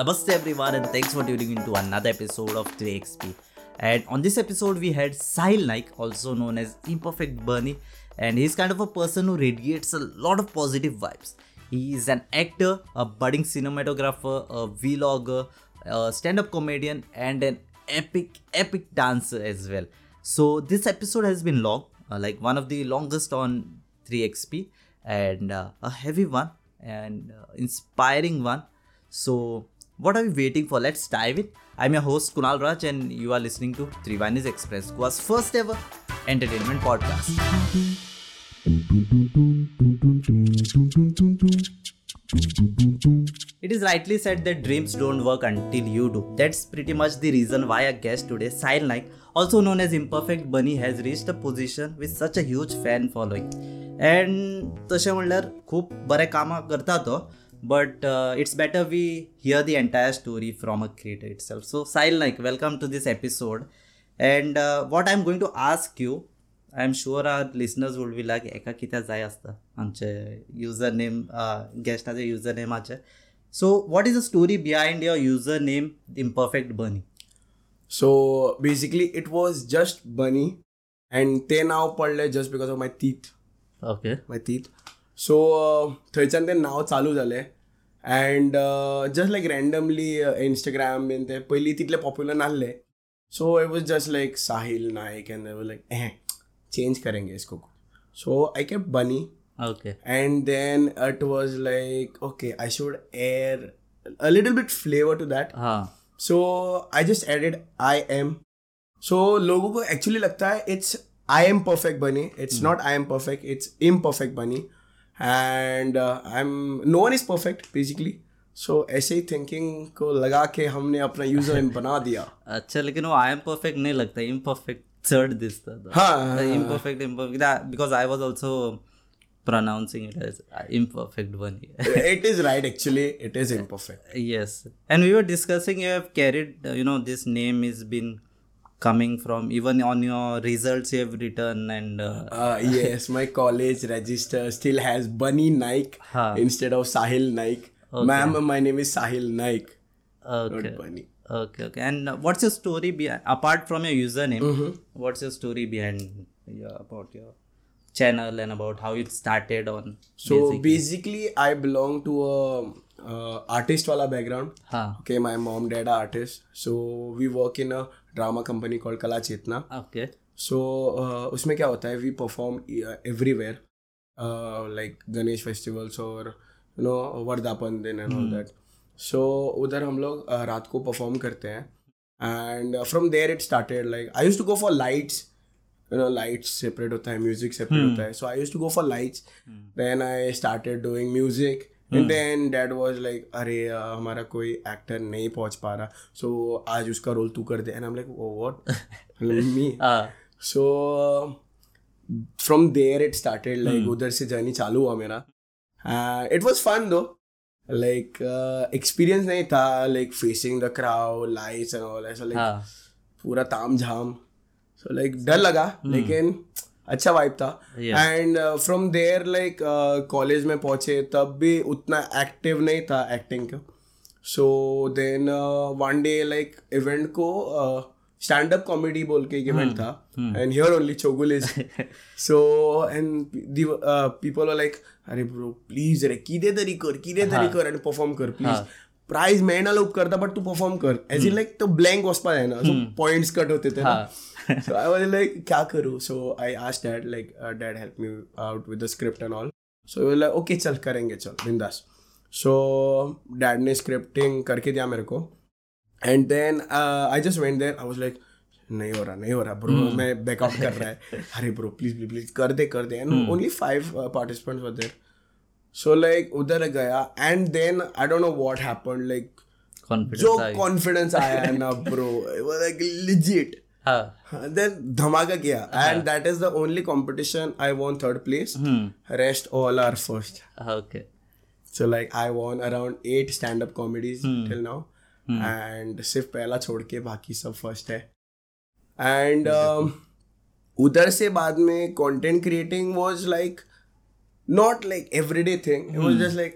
Namaste everyone and thanks for tuning into another episode of 3XP. And on this episode we had Sahil Naik, also known as Imperfect Bernie, and he's kind of a person who radiates a lot of positive vibes. He is an actor, a budding cinematographer, a vlogger, a stand-up comedian, and an epic, epic dancer as well. So this episode has been long, uh, like one of the longest on 3XP, and uh, a heavy one and uh, inspiring one. So what are we waiting for? Let's dive in. I'm your host Kunal Raj, and you are listening to Trivanis Express, Goa's first ever entertainment podcast. It is rightly said that dreams don't work until you do. That's pretty much the reason why our guest today, Sahil Naik, also known as Imperfect Bunny, has reached a position with such a huge fan following. And तशें म्हणल्यार खूब बरें कामां करता तो but uh, it's better we hear the entire story from a creator itself. So, Sahil Naik, welcome to this episode. And uh, what I'm going to ask you, I'm sure our listeners will be like, एका कित्याक जाय आसता आमचे user name गेस्टाचे user नेमाचे so what is the story behind your user name imperfect bunny So basically, it was just bunny, and they now पडले just because of my teeth, okay my teeth. सो थंयच्यान नाव चालू जालें and just like randomly Instagram been ते पयलीं popular नासले so I was just like Sahil Naik and like hey change करेंगे इसको so I kept bunny okay and then it was like okay I should air a little bit flavour to that so I just added I am so लोगों को actually लगता है it's I am perfect bunny it's not I am perfect it's imperfect bunny and uh, i'm no one is perfect basically so ऐसे ही thinking को लगा के हमने अपना यूज़र नेम बना दिया अच्छा लेकिन वो आई एम परफेक्ट नहीं लगता इम्परफेक्ट थर्ड दिसता था हाँ imperfect imperfect because i was also pronouncing it as imperfect one it is right actually it is imperfect yes and we were discussing you have carried uh, you know this name is been coming from even on your results you have written and uh, Uh, yes, my college register still has Bunny Naik Huh. instead of Sahil Naik. Ma'am, my name is Sahil Naik, okay not Bunny. okay okay and uh, what's your story behind apart from your username what's your story behind your about your channel and about how it started on So basically, I belong to a uh, artist wala background. हाँ Okay, my mom, dad are artists. So we work in a drama company called Kala Chetna. Okay. So uh, उसमें क्या होता है we perform everywhere like Ganesh festivals और you know वर्धापन दिन and all that so उधर हम लोग uh, रात को परफॉर्म करते हैं। And from there it started like I used to go for lights you know lights separate होता है म्यूज़िक सेपरेट होता है। So I used to go for lights then I started doing music and then dad was like अरे हमारा कोई actor नहीं पहुँच पा रहा सो आज उसका रोल तू कर दे. And I am like what me so from there it started like उधर से जर्नी चालू हुआ मेरा। It was fun though like experience नहीं था like facing the crowd lights and all ऐसा लाइक पूरा ताम झाम सो लाइक डर लगा लेकिन अच्छा वाइब था। And from there like college में पहुँचे तब भी उतना एक्टिव नहीं था एक्टिंग का। So then one day like event को स्टैंड अप कॉमेडी बोल के एक इवेंट था। And here only चोगुल is so and people are like अरे ब्रो प्लीज़ रे किदे तरी कर किदे तरी कर आणि परफॉर्म कर प्लीज़ प्राइज मेळना लोक करता बट तू परफॉर्म कर। एज इन लाईक तो ब्लँक वचपा जायना सो पॉइंट्स कट होते ते ना। So I was like, क्या करूँ? So I asked dad, like, uh, dad help me out with the script and all. So we were like, okay, चल करेंगे चल बिंदास. So dad ने scripting करके दिया मेरे को. And then uh, I just went there. I was like, नहीं हो रहा नहीं हो रहा ब्रो मैं बैकआउट कर रहा है अरे ब्रो प्लीज़ प्लीज़ प्लीज़ कर दे कर दे and only five participants were there so like उधर गया and then I don't know what happened like जो कॉन्फिडेंस आया है ना bro it was like legit हाँ then धमाका किया and that is the only competition I won third place. Hmm. Rest all are first. okay So like I won around eight stand-up comedies hmm. till now, Hmm. and सिर्फ़ पहला छोड़ के बाकी सब first है. And um, उधर से बाद में content creating was not like everyday thing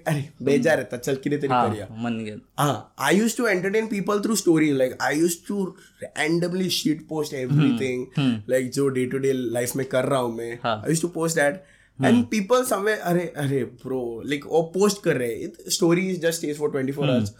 अरे बेजा रहता चल कि I used to entertain people through story like I used to randomly shit post everything like जो डे टू डे लाइफ में कर रहा हूँ मैं. I used to post that and people समय अरे अरे ब्रो लाइक वो पोस्ट कर रहे हैं. Story is just is for twenty four hours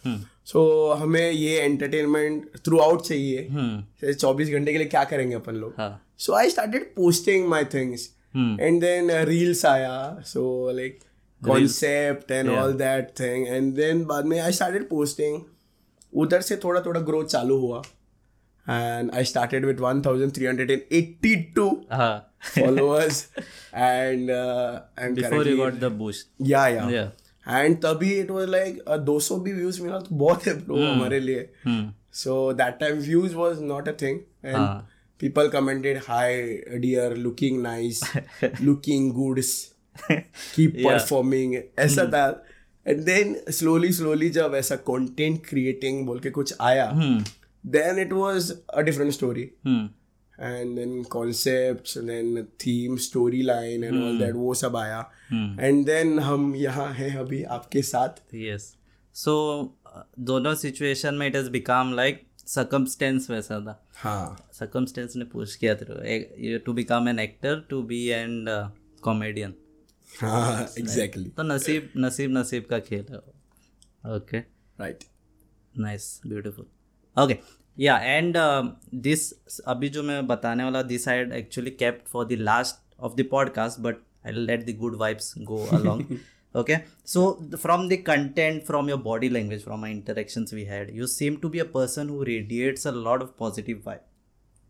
so हमें ये एंटरटेनमेंट थ्रू आउट चाहिए hmm. चौबीस घंटे के लिए क्या करेंगे अपन लोग? So I started posting my things and then reels आया so like concept and all that thing and then बाद में आई स्टार्टेड पोस्टिंग उधर से थोड़ा थोड़ा ग्रोथ चालू हुआ. And I started with one thousand three hundred and eighty two followers and and before and तभी इट वॉज़ लाइक 200 भी व्यूज़ मिला तो बहुत है हमारे लिए. So that time views was not a thing and people commented hi dear looking nice looking good keep Yeah. performing ऐसा था and then slowly slowly जब ऐसा content creating बोल के कुछ आया then it was a different story hmm and then concepts and then theme storyline and all that वो सब आया and then हम यहाँ हैं अभी आपके साथ yes so uh, दोनों सिचुएशन में it has become like circumstance वैसा था। हाँ। circumstance ने पुश किया तेरे to become an actor to be and comedian हाँ exactly तो नसीब नसीब नसीब का खेल है okay right. Nice beautiful okay yeah and this अभी जो मैं बताने वाला this I actually kept for the last of the podcast but I let the good vibes go along okay so the, from the content from your body language from our interactions we had you seem to be a person who radiates a lot of positive vibe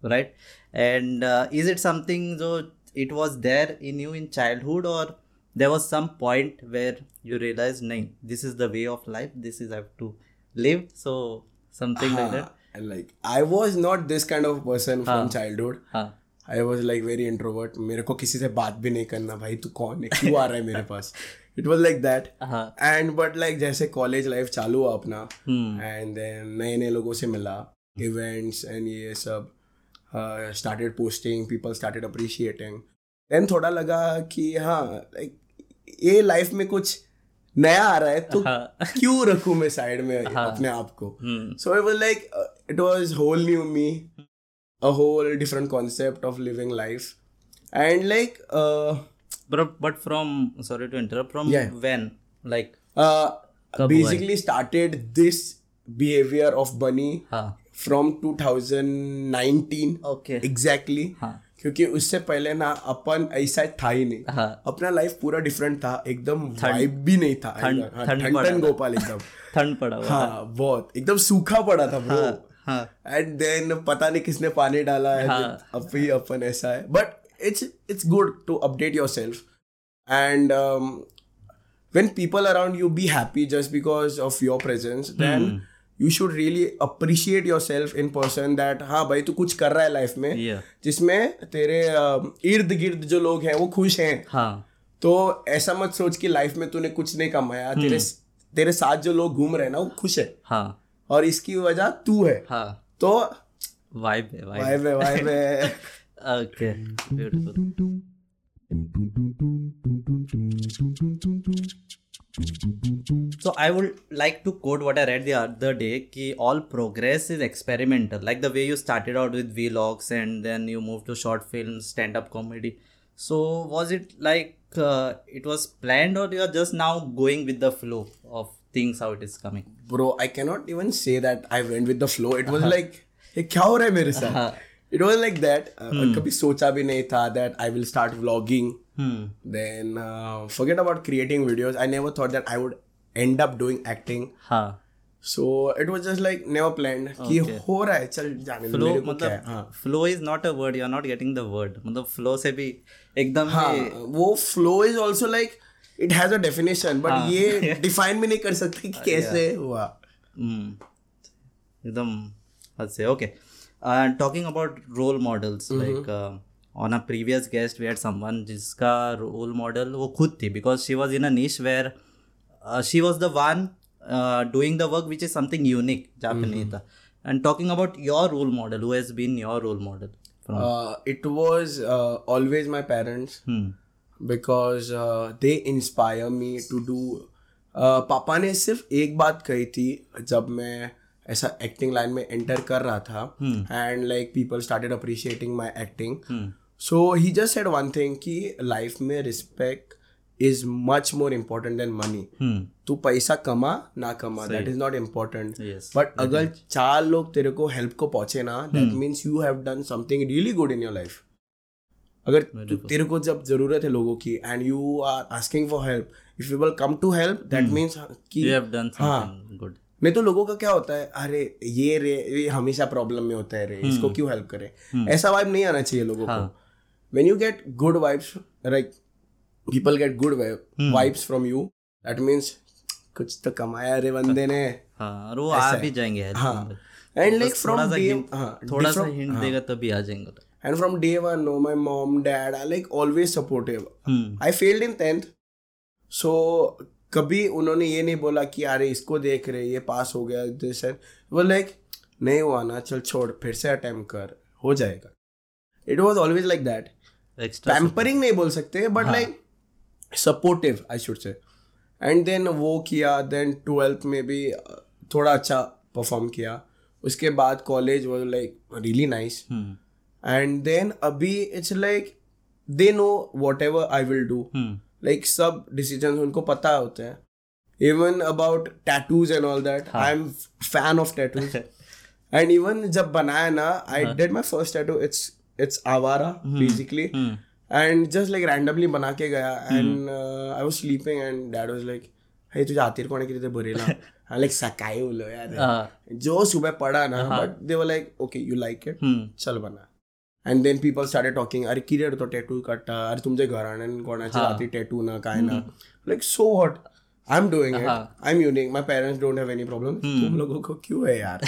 right and uh, is it something so it was there in you in childhood or there was some point where you realized nahin this is the way of life this is I have to live so something like that हाँ, and like I was not this kind of person from childhood हाँ I was like very introvert मेरे को किसी से बात भी नहीं करना भाई तू कौन है क्यों आ रहा है मेरे पास It was like that. हाँ एंड बट लाइक जैसे कॉलेज लाइफ चालू हुआ अपना. एंड देन नए नए लोगों से मिला इवेंट्स एंड ये सब started posting people started appreciating then थोड़ा लगा कि हाँ लाइक ये लाइफ में कुछ नया आ रहा है तो हाँ। क्यों रखूँ मैं साइड में अपने आप को. So it was like it was whole new me a whole different concept of living life and like uh, but but from sorry to interrupt from Yeah. when? Like uh, basically started this behavior of bunny हाँ। from 2019 okay. exactly. हाँ। क्योंकि उससे पहले ना अपन ऐसा था ही नहीं। हाँ। अपना लाइफ पूरा डिफरेंट था एकदम वाइब भी नहीं था। ठंड- हाँ। गोपाल एकदम। ठंड पड़ा हाँ बहुत। एकदम सूखा पड़ा था ब्रो हाँ एंड देन पता नहीं किसने पानी डाला है हाँ. अब भी अपन ऐसा है। But it's it's good to update yourself and when people around you be happy just because of your presence then you should really appreciate yourself in person that हाँ भाई तू कुछ कर रहा है लाइफ में yeah. जिसमें तेरे इर्द गिर्द जो लोग हैं वो खुश हैं. हाँ। तो ऐसा मत सोच कि लाइफ में तूने कुछ नहीं कमाया। तेरे तेरे साथ जो लोग घूम रहे हैं ना वो खुश है। हाँ। और इसकी वजह तू है। हाँ। तो वाइब है वाइब है वाइब है। Okay. So I would like to quote what I read the other day ki all progress is experimental. Like the way you started out with vlogs and then you moved to short films, stand up comedy. So was it like uh, it was planned or you are just now going with the flow of things how it is coming? Bro, I cannot even say that I went with the flow. It was uh-huh. like, hey, kya ho raha hai? It was like that uh, कभी सोचा भी नहीं था that I will start vlogging Hmm. then uh, forget about creating videos I never thought that I would end up doing acting हाँ so it was just like never planned कि हो रहा है चल जाने फ्लो है मतलब हाँ flow is not a word you are not getting the word मतलब फ्लो से भी एकदम हाँ ही वो flow is also like it has a definition but ये डिफाइन भी नहीं कर सकते कि कैसे हुआ Hmm. एकदम हद से okay talking about role models like on a previous guest we had someone जिसका रोल मॉडल वो खुद थी because she was in a niche where she was the one doing the work which is something unique जहाँ पे नहीं था. And talking about your role model who has been your role model uh, it was uh, always my parents. Because they inspire me to do पापा ने सिर्फ़ एक बात कही थी जब मैं ऐसा एक्टिंग लाइन में एंटर कर रहा था and like people started appreciating my acting so he just said one thing कि लाइफ में respect is much more important than money तू पैसा कमा ना कमा that is not important but अगर चार लोग तेरे को हेल्प को पहुँचे ना that means you have done something really good in your life अगर तेरे को जब ज़रूरत है लोगों की and you are asking for help if you people come to help that means कि हाँ। गुड नहीं तो लोगों का क्या होता है अरे ये रे ये हमेशा प्रॉब्लम में होता है रे इसको क्यों हेल्प करें? ऐसा वाइब नहीं आना चाहिए लोगों को। When you get good vibes like people get good vibes from you that means कुछ तो कमाया रे बंदे ने। हाँ, वो आ भी जाएँगे and from day one no my mom dad always supportive I failed in tenth कभी उन्होंने ये नहीं बोला कि अरे इसको देख रहे ये पास हो गया दिस एंड वो लाइक नहीं हुआ ना चल छोड़ फिर से अटेम्प्ट कर हो जाएगा। It was always like that pampering नहीं बोल सकते but like supportive I should say and then वो किया देन ट्वेल्थ में भी थोड़ा अच्छा परफॉर्म किया। उसके बाद कॉलेज वो like really nice and then अभी it's like they know whatever I will do like सब डिसीज़न उनको पता होते हैं. Even about tattoos and all that I am fan of tattoos and even जब बनाया ना I did my first tattoo it's it's आवारा basically and just like randomly बना के गया. And I was sleeping and dad was like हे तुझ्या हातीर कोणी किती बरेला लाईक सकाळी उलो यार. हाँ. जो सुबह पढ़ा ना but they were like okay you like it चल बना. And then people started talking अरे किती तो टॅटू काढता अरे तुमच्या घराण्यान कोणाच्या हाती टॅटू ना काय ना. Like so what I am doing it I am unique my parents don't have any problem तुम लोगों को क्यों है यार?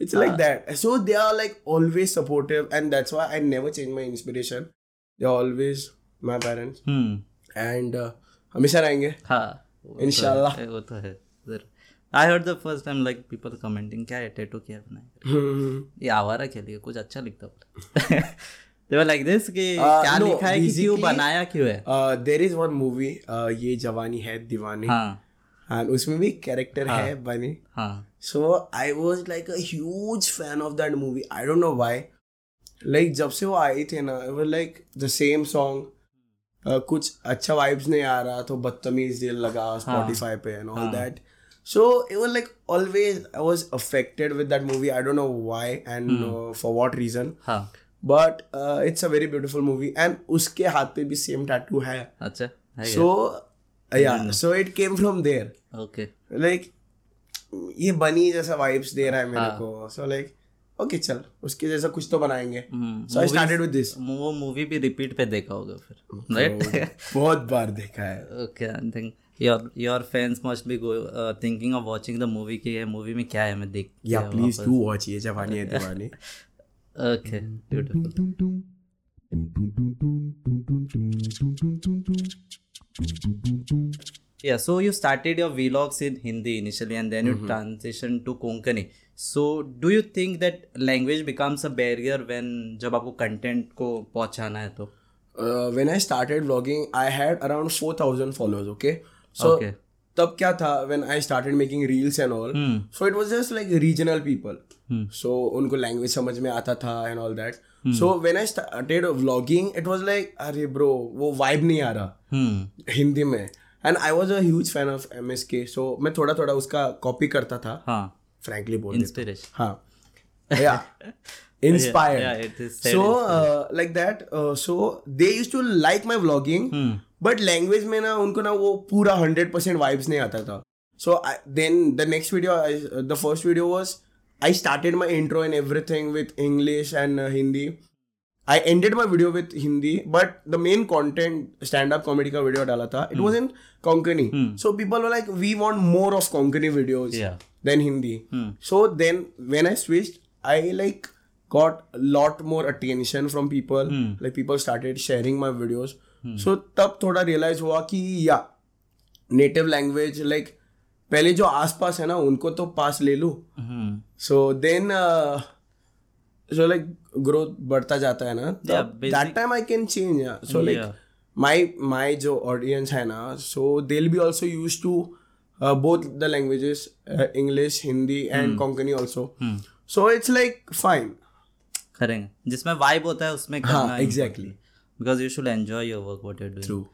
It's like that so they are like always supportive and that's why I never change my inspiration they are always my parents and हमेशा रहेंगे. हाँ. इंशाल्लाह। है, वो तो है. I heard the first time like people commenting क्या है टैटू क्या बनाया ये आवारा के लिए कुछ अच्छा लिखता बोला. दे वर लाइक दिस कि क्या no, लिखा है कि क्यों बनाया क्यों है? देर is one movie Yeh Jawaani Hai दीवानी। हाँ। एंड उसमें भी कैरेक्टर है बनी। हाँ। So I was like a huge fan of that movie. I don't know why. Like जब से वो आई थी ना like the same song. Uh, कुछ अच्छा वाइब्स नहीं आ रहा तो बदतमीज दिल लगा Spotify पे and all that. So it was like always I was affected with that movie. I don't know why and hmm. uh, for what reason. हाँ But uh, it's a very beautiful movie and उसके हाथ पे भी same tattoo है. अच्छा है So yeah, so it came from there. Okay like ये बनी जैसा वाइब्स दे रहा है मेरे को सो लाइक ओके चल उसके जैसा कुछ तो बनाएँगे so I started with this वो मूवी भी रिपीट पे देखा होगा फिर राइट बहुत बार देखा है okay I think your your fans must be thinking of watching the movie कि ये मूवी में क्या है मैं देख या please do watch Yeh Jawaani Hai Deewani okay beautiful Yeah, so you started your vlogs in Hindi initially and then you mm-hmm. transitioned to Konkani. So do you think that language becomes a barrier when जब आपको content को पहुंचाना है तो when I started vlogging I had around 4000 followers okay so Okay. तब क्या था when I started making reels and all so it was just like regional people so उनको लैंग्वेज समझ में आता था and all that so when I started vlogging it was like अरे bro वो वाइब नहीं आ रहा हम्म हिंदी में. And I was a huge fan of M S के सो मैं थोड़ा थोड़ा उसका कॉपी करता था. हाँ. फ्रैंकली बोल इंस्पिरेशन हाँ. या yeah, like that so they used to like my vlogging but language में ना उनको ना वो पूरा हंड्रेड परसेंट वाइब्स नहीं आता था। So then the next video the first video was I started my intro in everything with English and Hindi I ended my video with Hindi but the main content stand up comedy का video डाला था। It was in Konkani so people like we want more of Konkani videos than Hindi so then when I switch I like got lot more attention from people like people started sharing my videos So तब थोड़ा realize हुआ कि या native language like पहले जो आसपास है ना उनको तो पास ले लूँ। सो so then uh, so like growth बढ़ता जाता है ना time I can change yeah. so like my my जो ऑडियंस है ना so they be also used to both the languages English Hindi and Konkani also so it's like fine करेंगे। जिसमें vibe होता है उसमें हाँ exactly because you should enjoy your work what you're doing true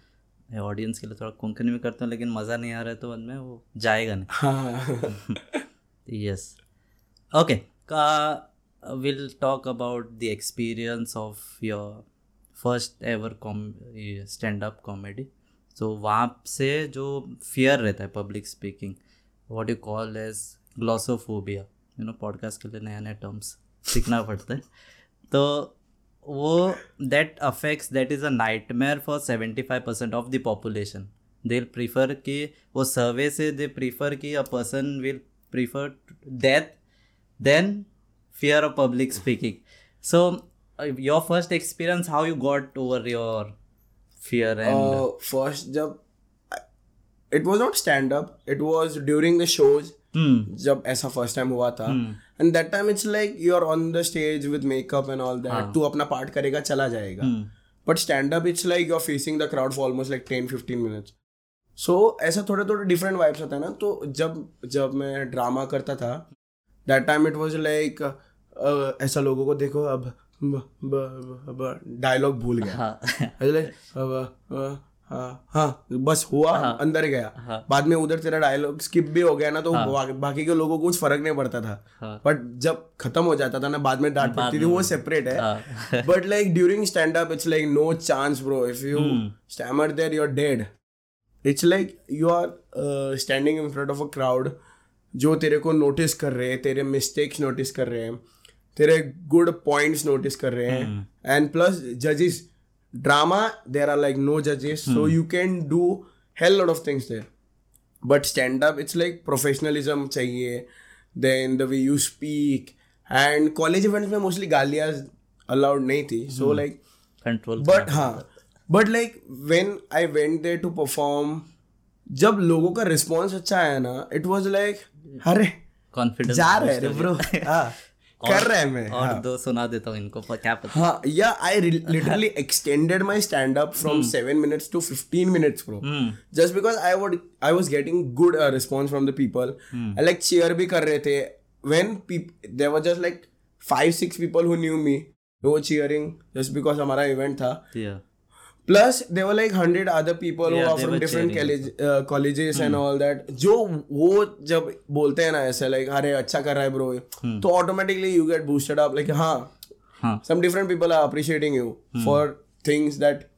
audience के लिए थोड़ा कोंकणी में करता हूँ लेकिन मज़ा नहीं आ रहा है तो बाद में वो जाएगा नहीं। Yes okay okay uh, we'll talk about the experience of your first ever com stand up comedy. So वहाँ से जो फियर रहता है public speaking what you call as glossophobia you know podcast के लिए नया नया टर्म्स सीखना पड़ता है। तो वो that affects that is a nightmare for seventy five percent of the population they prefer कि वो सर्वे से दे प्रीफर कि a person will prefer death than fear of public speaking so uh, your first experience how you got over your fear and uh, first जब it was not stand up it was during the shows hmm, जब ऐसा first time हुआ था and that time it's like you are on the stage with makeup and all that तू अपना part करेगा चला जाएगा। But stand up it's like you are facing the crowd for almost like ten fifteen minutes so ऐसा थोड़े थोड़े different vibes होता है ना। तो जब जब मैं ड्रामा करता था that time it was like ऐसा लोगों को देखो अब डायलॉग भूल गया। हाँ हाँ हाँ बस हुआ अंदर गया। हाँ। बाद में उधर तेरा डायलॉग स्किप भी हो गया ना तो बा- बाकी के लोगों को कुछ फ़र्क नहीं पड़ता था। हाँ। बट जब खत्म हो जाता था ना बाद में डांट पड़ती थी वो सेपरेट है। हाँ। But like during stand up it's like no chance bro if you. Stammer there you are dead it's like you are standing in front of a crowd जो तेरे को नोटिस कर रहे हैं तेरे मिस्टेक्स नोटिस कर रहे हैं तेरे गुड पॉइंट्स नोटिस कर रहे हैं। एंड प्लस जजेस drama there are like no जजेस सो you can do hell lot of things there but stand up it's like professionalism चाहिए then the way you speak and college events में mostly गालियाँ allowed नहीं थी so like control but हाँ but like when I went there to perform जब लोगों का response अच्छा आया ना इट वॉज़ लाइक अरे कॉन्फिडेंस जा रहे ब्रो कर रहे हैं मैं और दो सुना देता हूँ इनको क्या पता। हाँ या I literally extended my stand up from seven minutes to fifteen minutes bro just because I would I was getting good response from the people like cheer भी कर रहे थे. When there was just like five six people who knew me वो cheering just because हमारा event था. Yeah. Plus they were like hundred other people different colleges and all that जो वो जब बोलते हैं ना ऐसे लाइक अरे अच्छा कर रहा है ब्रो hmm. तो automatically you get boosted up like हाँ some different people are appreciating you for things that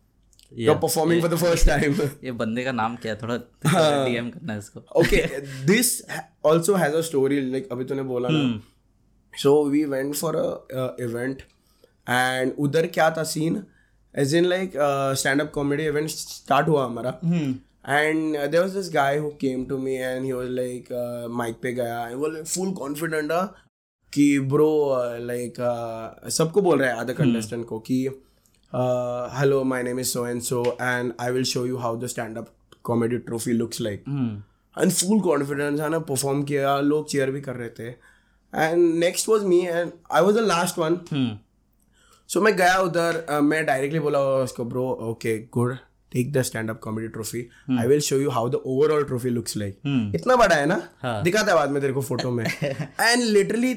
performing for the first time ये बंदे का नाम क्या बोला so we went for event and उधर क्या था scene. As in like uh, stand up comedy event start हुआ हमारा and uh, there was this guy who came to me and he was like uh, mic पे गया वो like full confident था कि bro uh, like uh, सबको बोल रहा है other contestant को कि uh, hello my name is so and so and I will show you how the stand up comedy trophy looks like and full confidence है ना परफॉर्म किया लोग चेयर भी कर रहे थे and next was me and I was the last one so मैं गया उधर मैं डायरेक्टली बोला उसको bro okay good take the stand up comedy trophy I will show you how the overall trophy looks like इतना बड़ा है ना? दिखाता है बाद में तेरे को फ़ोटो में. And literally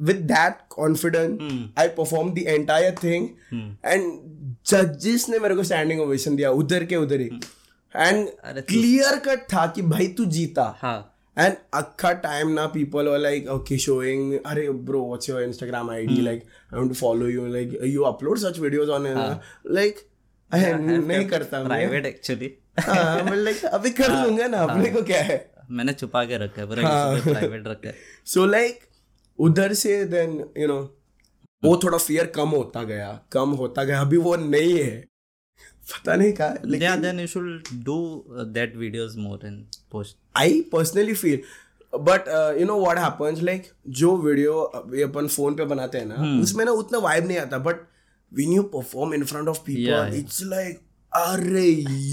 with that confidence I perform the entire thing and जजेस ने मेरे को स्टैंडिंग ओवेशन दिया उधर के उधर ही. एंड क्लियर कट था कि भाई तू जीता. हाँ. एंड अक्खा टाइम ना people were like okay showing अरे bro what's your Instagram ID like I want to follow you like you upload such videos on like नहीं करता प्राइवेट एक्चुअली हाँ लाइक अभी कर लूँगा ना अपने को क्या है? मैंने छुपा के रखा है पूरा प्राइवेट रखा है. सो लाइक उधर से देन यू नो वो थोड़ा फियर कम होता गया कम होता गया। अभी वो नहीं है। पता नहीं कहा लेकिन then you should do uh, that videos more and post. I personally feel but you know what happens like जो वीडियो अभी अपन फ़ोन पे बनाते हैं ना उसमें ना उतना वाइब नहीं आता but when you perform in front of people it's like अरे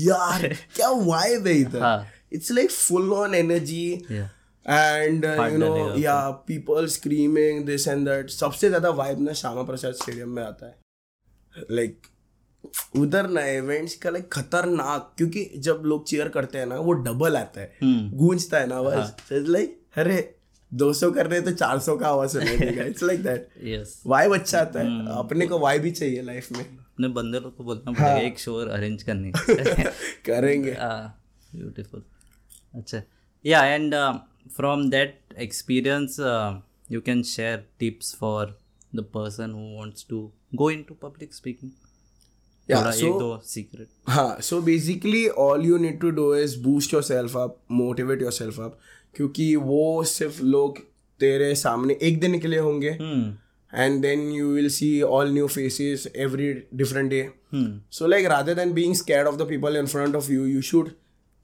यार क्या वाइब है इधर. It's like full on energy and you know या people screaming this and that सबसे ज़्यादा वाइब ना श्यामा प्रसाद स्टेडियम में आता है। लाइक उधर ना इवेंट्स का लाइक खतरनाक क्योंकि जब लोग चेयर करते हैं ना वो डबल आता है। हम्म। गूंजता है ना आवाज़ लाइक अरे 200 कर रहे हैं तो 400 का आवाज़ सुनाई देगा। It's like that yes vibe अच्छा आता है। अपने को वाइब भी चाहिए लाइफ में। अपने बंदे लोग को बोलना पड़ेगा एक शो अरेंज करने। करेंगे। ब्यूटीफुल अच्छा। या and from that experience you can share tips for the person who wants to go into public speaking हाँ, क्योंकि वो सिर्फ़ लोग तेरे सामने एक दिन के लिए होंगे। And then you will see all new faces every different day so like rather than being scared of the people in front of you you should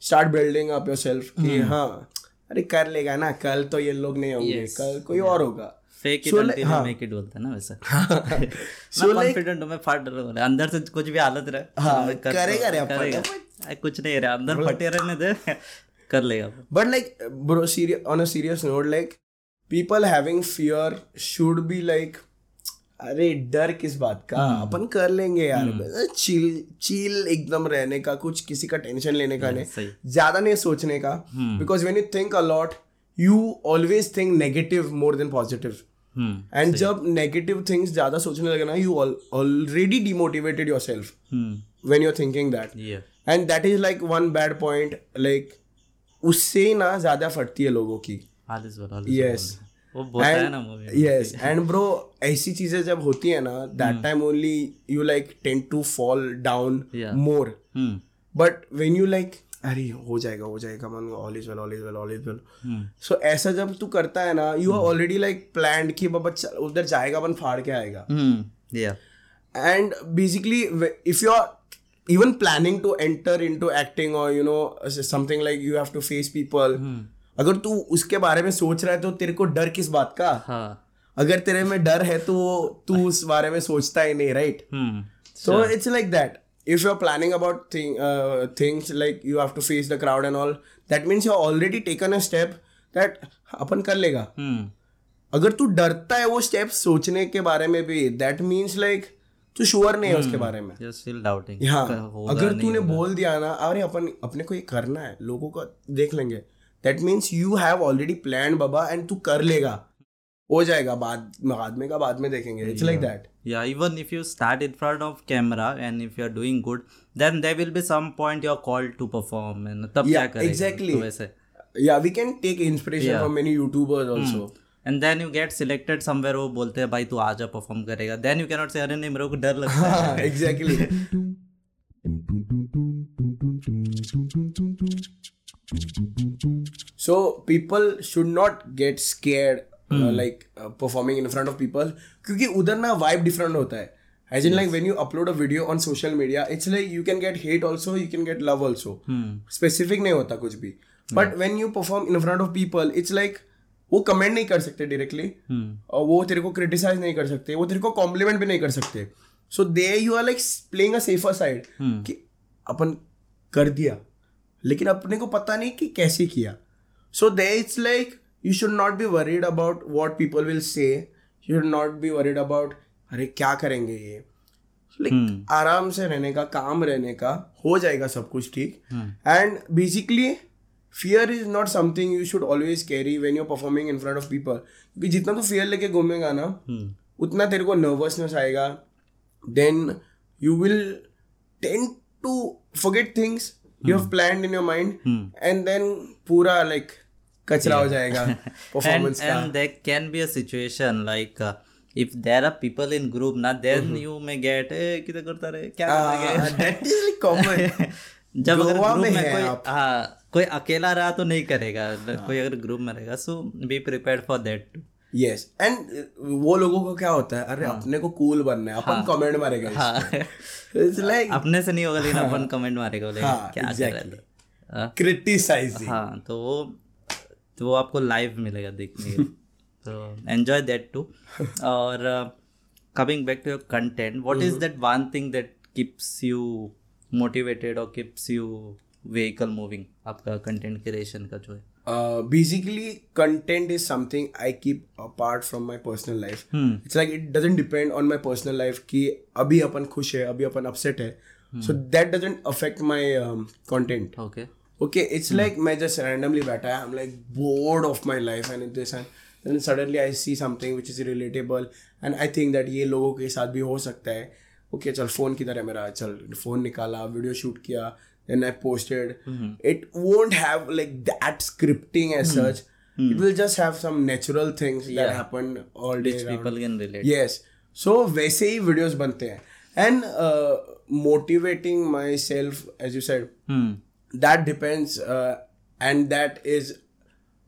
start building up your self हाँ अरे कर लेगा ना कल तो ये लोग नहीं होंगे yes. कल कोई yeah. और होगा। फेक इट अंटिल हाँ. मेक इट बोलता है ना वैसा। मैं कॉन्फिडेंट हूँ मैं फाट डर अंदर से कुछ भी हालत रहे हाँ, मैं कर- करेगा रे। करेगा। कुछ नहीं रहा अंदर फटे रहने दे कर लेगा। But like bro serious on a serious note like people having fear should be like अरे डर किस बात का? हम्म। अपन कर लेंगे यार। चिल चिल एकदम रहने का कुछ किसी का टेंशन लेने का नहीं। ज़्यादा नहीं सोचने का। हम्म। Because when you think a lot you always think negative more than positive hmm and जब नेगेटिव थिंग्स ज़्यादा सोचने लगे ना you already demotivated your self when you're thinking that and that is like one bad point like उससे ही ना ज़्यादा फटती है लोगों की। मूवी यस एंड ब्रो ऐसी चीज़ें जब होती है ना that time only you like tend to fall down more but when you like अरे हो जाएगा हो जाएगा मन all is well all is well all is well so ऐसा जब तू करता है ना you are already like plan कि बाबा उधर जाएगा अपन फाड़ के आएगा। या and basically wh- if you're even planning to enter into acting or you know s- something like you have to face people अगर तू उसके बारे में सोच रहा है तो तेरे को डर किस बात का? हाँ। अगर तेरे में डर है तो तू उस बारे में सोचता ही नहीं right so it's like that if you're planning about thing, uh, things like you have to face the crowd and all that means you're already taken a step that अपन कर लेगा। हम्म। अगर तू डरता है वो स्टेप सोचने के बारे में भी दैट मीन्स लाइक तू श्योर नहीं है उसके बारे में। हाँ। अगर तूने बोल दिया ना अरे अपन अपने को ये करना है लोगों का देख लेंगे। That means you have already plan Baba and तू कर लेगा। हो जाएगा बाद बाद में का बाद में देखेंगे। It's like that yeah even if you start in front of camera and if you're doing good then there will be some point you're called to perform and क्या Yeah, exactly. तो या we can take inspiration Yeah. From many YouTubers also and then you get selected somewhere वो बोलते हैं भाई तू आ जा perform करेगा देन यू कैनॉट से अरे नहीं मेरे को डर लगता है exactly So people should not get scared like performing in front of people क्योंकि उधर ना वाइब डिफरेंट होता है. As in like when you upload a video on social media it's like you can get hate also you can get love also specific नहीं होता कुछ भी. But when you perform in front of people it's like वो comment नहीं कर सकते directly और hmm. uh, वो तेरे को क्रिटिसाइज नहीं कर सकते. वो तेरे को कॉम्प्लीमेंट भी नहीं कर सकते. So they you are like playing a safer side कि अपन कर दिया. लेकिन अपने को पता नहीं कि कैसे किया. So they it's like you should not be worried about what people will say you should not be worried about अरे क्या करेंगे ये? लाइक आराम से रहने का काम रहने का हो जाएगा सब कुछ ठीक। And basically fear is not something you should always carry when you're performing in front of people क्योंकि जितना तू फियर लेके घूमेगा ना उतना तेरे को नर्वसनेस आएगा। Then you will tend to forget things you have plan in your mind and then पूरा लाइक कचरा हो जाएगा परफॉर्मेंस का। there can be a situation like uh, if there are people in group ना then you may get किधर करता रहे? क्या रहे? दैट इज़ लाइक कॉमन जब अगर ग्रुप में में कोई। हाँ कोई अकेला रहा तो नहीं करेगा। कोई अगर ग्रुप में रहेगा so be prepared for that yes and वो लोगों को क्या होता है? अरे अपने को कूल बनना है। अपन कमेंट मारेगा हाँ। इट्स लाइक अपने से नहीं होगा लेकिन अपन कमेंट मारेगा बोलेगा हाँ, क्या कर exactly. रहा था? हाँ, क्रिटिसाइजिंग हाँ तो वो तो वो आपको लाइव मिलेगा देखने के तो एन्जॉय दैट टू और coming back to your content what is that one thing that keeps you motivated और किप्स यू व्हीकल मूविंग आपका कंटेंट क्रिएशन का जो है। Basically content is something I keep apart from my personal life it's like it doesn't depend on my personal life कि अभी अपन खुश है अभी अपन अपसेट है। So that doesn't affect my content okay okay it's like मैं just randomly बैठा है like bored of my life and in suddenly I see something which is relatable and I think that ये लोगों के साथ भी हो सकता है। ओके okay, चल फ़ोन की तरह मेरा? चल फ़ोन निकाला वीडियो शूट किया then I posted it won't have like that scripting as such it will just have some natural things that so वैसे ही वीडियोस बनते हैं। And motivating my self as you said that depends uh, and that is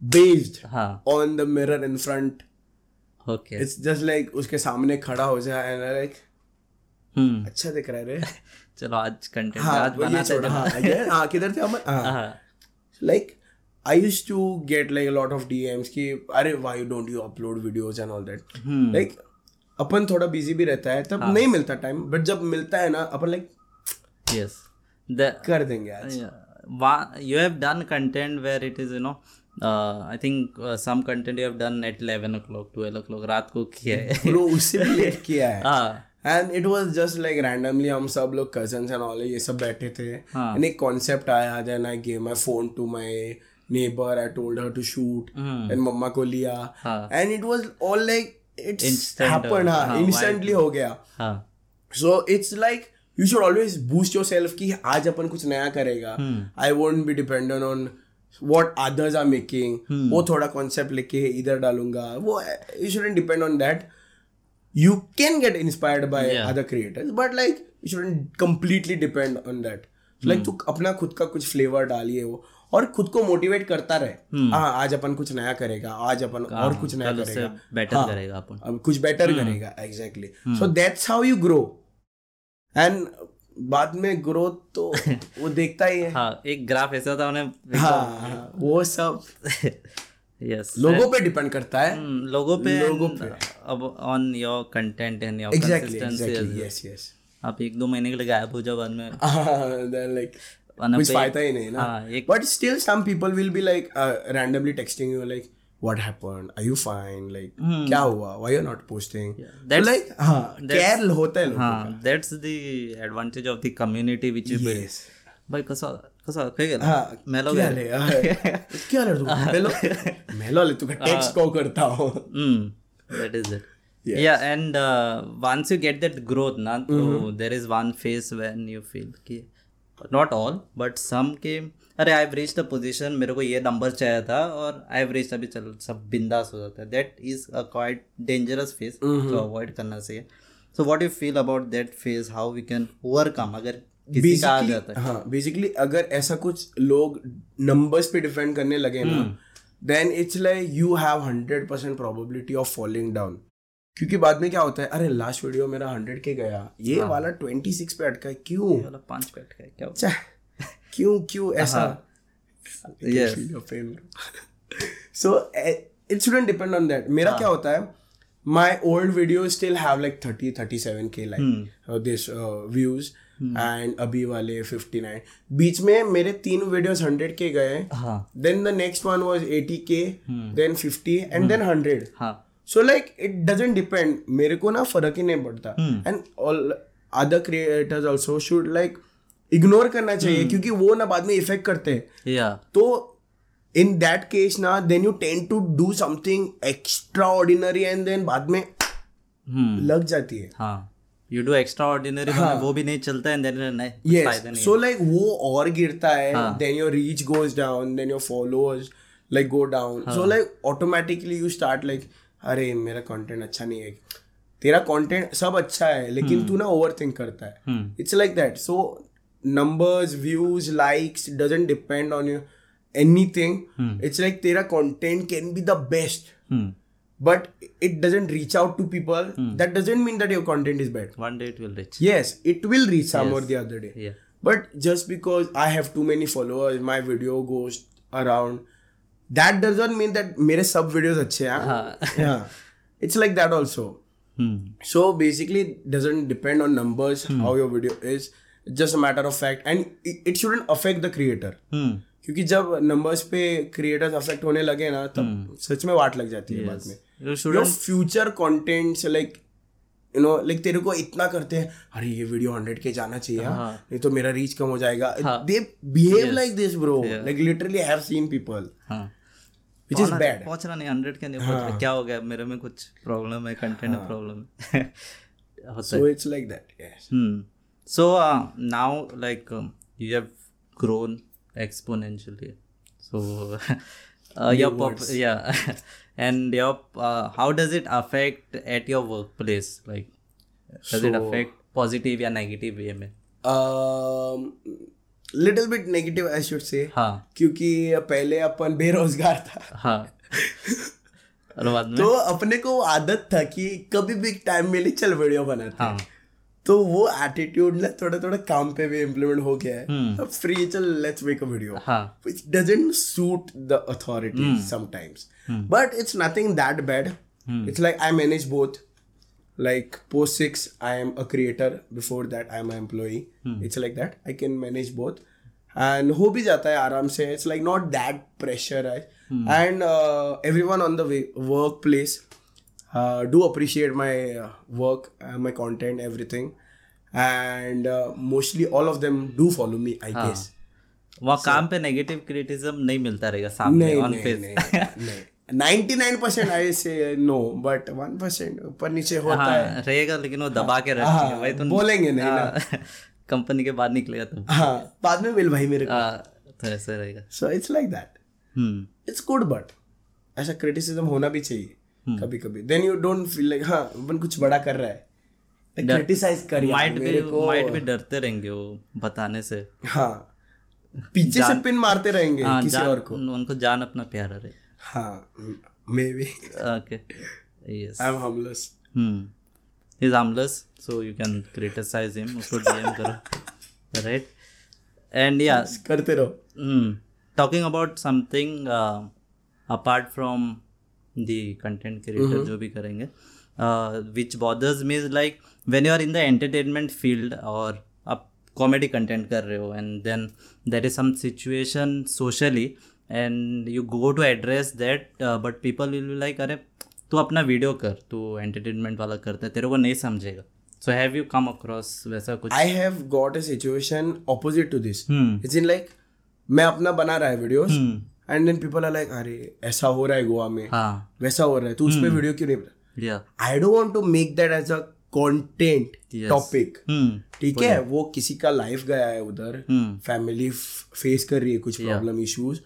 based हाँ. on the mirror in front. Okay. It's just like उसके सामने खड़ा हो जाए and like Hmm. अच्छा दिख रहा है रे चलो आज कंटेंट हाँ आज बनाते हैं हाँ again, हाँ किधर थे हम हाँ हाँ like I used to get like a lot of DMs कि अरे why don't you upload videos and all that hmm. like अपन थोड़ा बिज़ी भी रहता है तब हाँ. नहीं मिलता टाइम बट जब मिलता है ना अपन लाइक the कर देंगे आज yeah. You have done content where it is you know uh, I think uh, some content you have done at 11 o'clock 12 o'clock रात को किया है। ब्रो उससे भी लेट किया है। हाँ। And it was just like randomly हम सब लोग कजन्स एंड ऑल ये सब बैठे थे। हाँ. एंड एक कॉन्सेप्ट आया then I gave my phone to my neighbour I told her to shoot and मम्मा को लिया। हाँ. And it was all like it's happen हाँ, हाँ इंस्टेंटली हो गया। हाँ। So it's like you should always boost your self कि आज अपन कुछ नया करेगा। I won't be dependent on what others are making वो थोड़ा कॉन्सेप्ट लेके इधर डालूँगा। वो you shouldn't depend on that you can get inspired by Yeah. other creators but like you shouldn't completely depend on that so like तू अपना खुद का कुछ फ्लेवर डालिए वो और खुद को मोटिवेट करता रहे। हाँ आज अपन कुछ नया करेगा आज अपन और कुछ नया करेगा। बेटर हाँ. करेगा अपन। अब कुछ बेटर करेगा exactly so that's how you grow and बाद में ग्रोथ तो वो देखता ही है। हाँ एक ग्राफ ऐसा था उन्हें हाँ हाँ, वो सब यस लोगों पे डिपेंड करता है। लोगों पे लोगों पे। अब on your content and your consistency yes yes आप एक दो महीने के लिए गायब हो जाओ बाद में। लाइक कुछ फ़ायदा ही नहीं ना। But still some people will be like randomly texting you like what happened are you fine like hmm. क्या हुआ why you're not posting so Hmm. that's- like हाँ care होता है हा the advantage of the community which you build Yes. Bye कसं कसं खंय गेला हाँ मेलो क्या गेला क्या ले तू मेलो मेलो ले तू टेक्स्ट को करता हो Mm, that is it. Yeah, and uh, once you get that growth, na, so there is one phase when you feel कि not all, but some came. अरे आई reached a position मेरे को ये नंबर चाहिए था और आई reached अभी चल सब बिंदास हो जाता है। That is a quite dangerous phase तो अवॉइड करना चाहिए। So what you feel about that phase how we can overcome अगर किसी का आ जाता है? हाँ बेसिकली अगर ऐसा कुछ लोग नंबर्स पे डिपेंड करने लगे ना then it's like you have hundred percent probability of falling down क्योंकि बाद में क्या होता है अरे लास्ट वीडियो मेरा हंड्रेड के गया ये हाँ. वाला ट्वेंटी सिक्स पे अटका है क्यों? वाला पाँच पे अटका है क्या क्यों क्यों ऐसा? So it shouldn't depend on that मेरा क्या होता है my old video still have like thirty thirty seven K like this views and अभी वाले फिफ्टी नाइन बीच में मेरे तीन वीडियोस हंड्रेड के गए हाँ. Then the next one was eighty K then fifty and then hundred हाँ। So like it doesn't depend मेरे को ना फ़र्क ही नहीं पड़ता. And all other creators also should like ignore करना चाहिए hmm. क्योंकि वो ना बाद में इफ़ेक्ट करते हैं। या तो इन दैट केस ना then you tend to do something extraordinary and then बाद में हम्म लग जाती है। हाँ. यू डू एक्स्ट्रा ऑर्डिनरी वो भी नहीं चलता है देन नहीं यस सो लाइक वो और गिरता है then your reach goes down then your followers like go down so like automatically you start like अरे मेरा कंटेंट अच्छा नहीं है। तेरा कंटेंट सब अच्छा है लेकिन तू ना ओवर थिंक करता है। It's like that. So numbers views likes doesn't depend on you anything it's like tera content can be the best hmm but it doesn't reach out to people that doesn't mean that your content is bad one day it will reach yes it will reach some or the other day yeah but just because i have too many followers my video goes around that doesn't mean that mere sub videos अच्छे हैं yeah it's like that also hmm so basically it doesn't depend on numbers how your video is it's just a matter of fact and it, it shouldn't affect the creator हम्म। क्योंकि जब numbers पे creators affect होने लगे ना तब हम्म। सच में वाट लग जाती है बाद में। Future contents like you know like तेरे को इतना करते हैं अरे ये वीडियो हंड्रेड के जाना चाहिए हाँ? हाँ। नहीं तो मेरा रीच कम हो जाएगा। हाँ। They behave like this bro like literally have seen people हाँ। विच इज़ बैड पहुँच रहा नहीं हंड्रेड के नहीं हाँ। क्या हो गया? मेरे में कुछ प्रॉब्लम है कंटेंट प्रॉब्लम है। So it's like that yes. So uh, now, like um, you have grown exponentially. So uh, your pop, yeah, and your uh, how does it affect at your workplace? Like, does so, it affect positive या negative way में? Little bit negative I should say हाँ क्योंकि पहले अपन बेरोजगार था हाँ और बाद में तो अपने को आदत था कि कभी भी टाइम मिले चल वीडियो बनाते हैं। तो वो एटीट्यूड ना थोड़ा थोड़ा काम पे भी इम्प्लीमेंट हो गया है। हम्म। अब फ्री चल let's make a video which doesn't suit the authority sometimes but it's nothing that bad it's like I manage both like post six I am a creator before that I am a employ it's like that I can manage both and हो भी जाता है आराम से। It's like not that pressure है। And every on the work place do appreciate my uh, work, uh, my content, everything. And uh, mostly all of them do follow me, I guess. वहाँ काम पे negative criticism नहीं मिलता रहेगा सामने on face नहीं ninety nine percent I say no but one percent ऊपर नीचे होता हाँ, है। हाँ रहेगा लेकिन वो दबा के रखेगा भाई तुम बोलेंगे नहीं ना। कंपनी के बाद निकलेगा तुम। हाँ बाद में मिल भाई मेरे को। हाँ, तो ऐसे रहेगा। So it's like that it's good but ऐसा क्रिटिसिज्म होना भी चाहिए। कभी कभी then you don't feel like हाँ अपन कुछ बड़ा कर रहा है क्रिटिसाइज कर यार, माइट भी मेरे को। माइट भी डरते रहेंगे वो बताने से। हाँ। पीछे से पिन मारते रहेंगे हाँ किसी और को। उनको जान अपना प्यारा रहे। हाँ maybe okay yes I am harmless hmm is harmless so you can criticize him. उसको डीएम करो। राइट एंड या करते रहो. Talking about something uh, apart from the content creator जो भी करेंगे। Which bothers me like when you are in the entertainment field और आप कॉमेडी कंटेंट कर रहे हो and then there is some situation socially and you go to address that but people will be like अरे तू अपना video कर तू एंटरटेनमेंट वाला करता है तेरे को नहीं समझेगा। So have you come across वैसा कुछ? I have got a situation opposite to this it's in like मैं अपना बना रहा है videos. And then people are like अरे ऐसा हो रहा है गोवा में। हाँ। वैसा हो रहा है। तो उस पे वीडियो क्यों नहीं बना? I don't want to make that as a content topic hmm. ठीक है? वो किसी का लाइफ गया है उधर। हम्म। फैमिली फेस कर रही है कुछ प्रॉब्लम इश्यूज़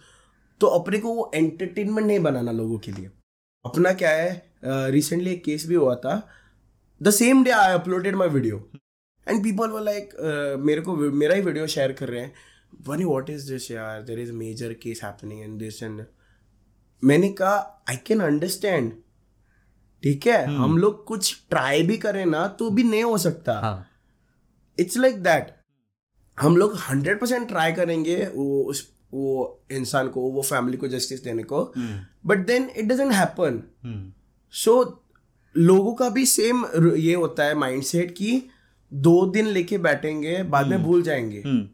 तो अपने को वो एंटरटेनमेंट नहीं बनाना लोगों के लिए। अपना क्या है? रिसेंटली एक केस भी हुआ था। The same day I uploaded my video and people were like मेरे को मेरा ही वीडियो शेयर कर रहे हैं। वनी वॉट इज़ दिस यार there is major case happening and this and मैंने कहा आई कैन अंडरस्टैंड ठीक है? Hmm. हम लोग कुछ ट्राई भी करें ना तो भी नहीं हो सकता। इट्स लाइक दैट हम लोग हंड्रेड परसेंट ट्राई करेंगे वो उस वो इंसान को वो फैमिली को जस्टिस देने को। But then it doesn't happen so लोगों का भी सेम ये होता है माइंडसेट कि दो दिन लेके बैठेंगे बाद hmm. में भूल जाएँगे। हम्म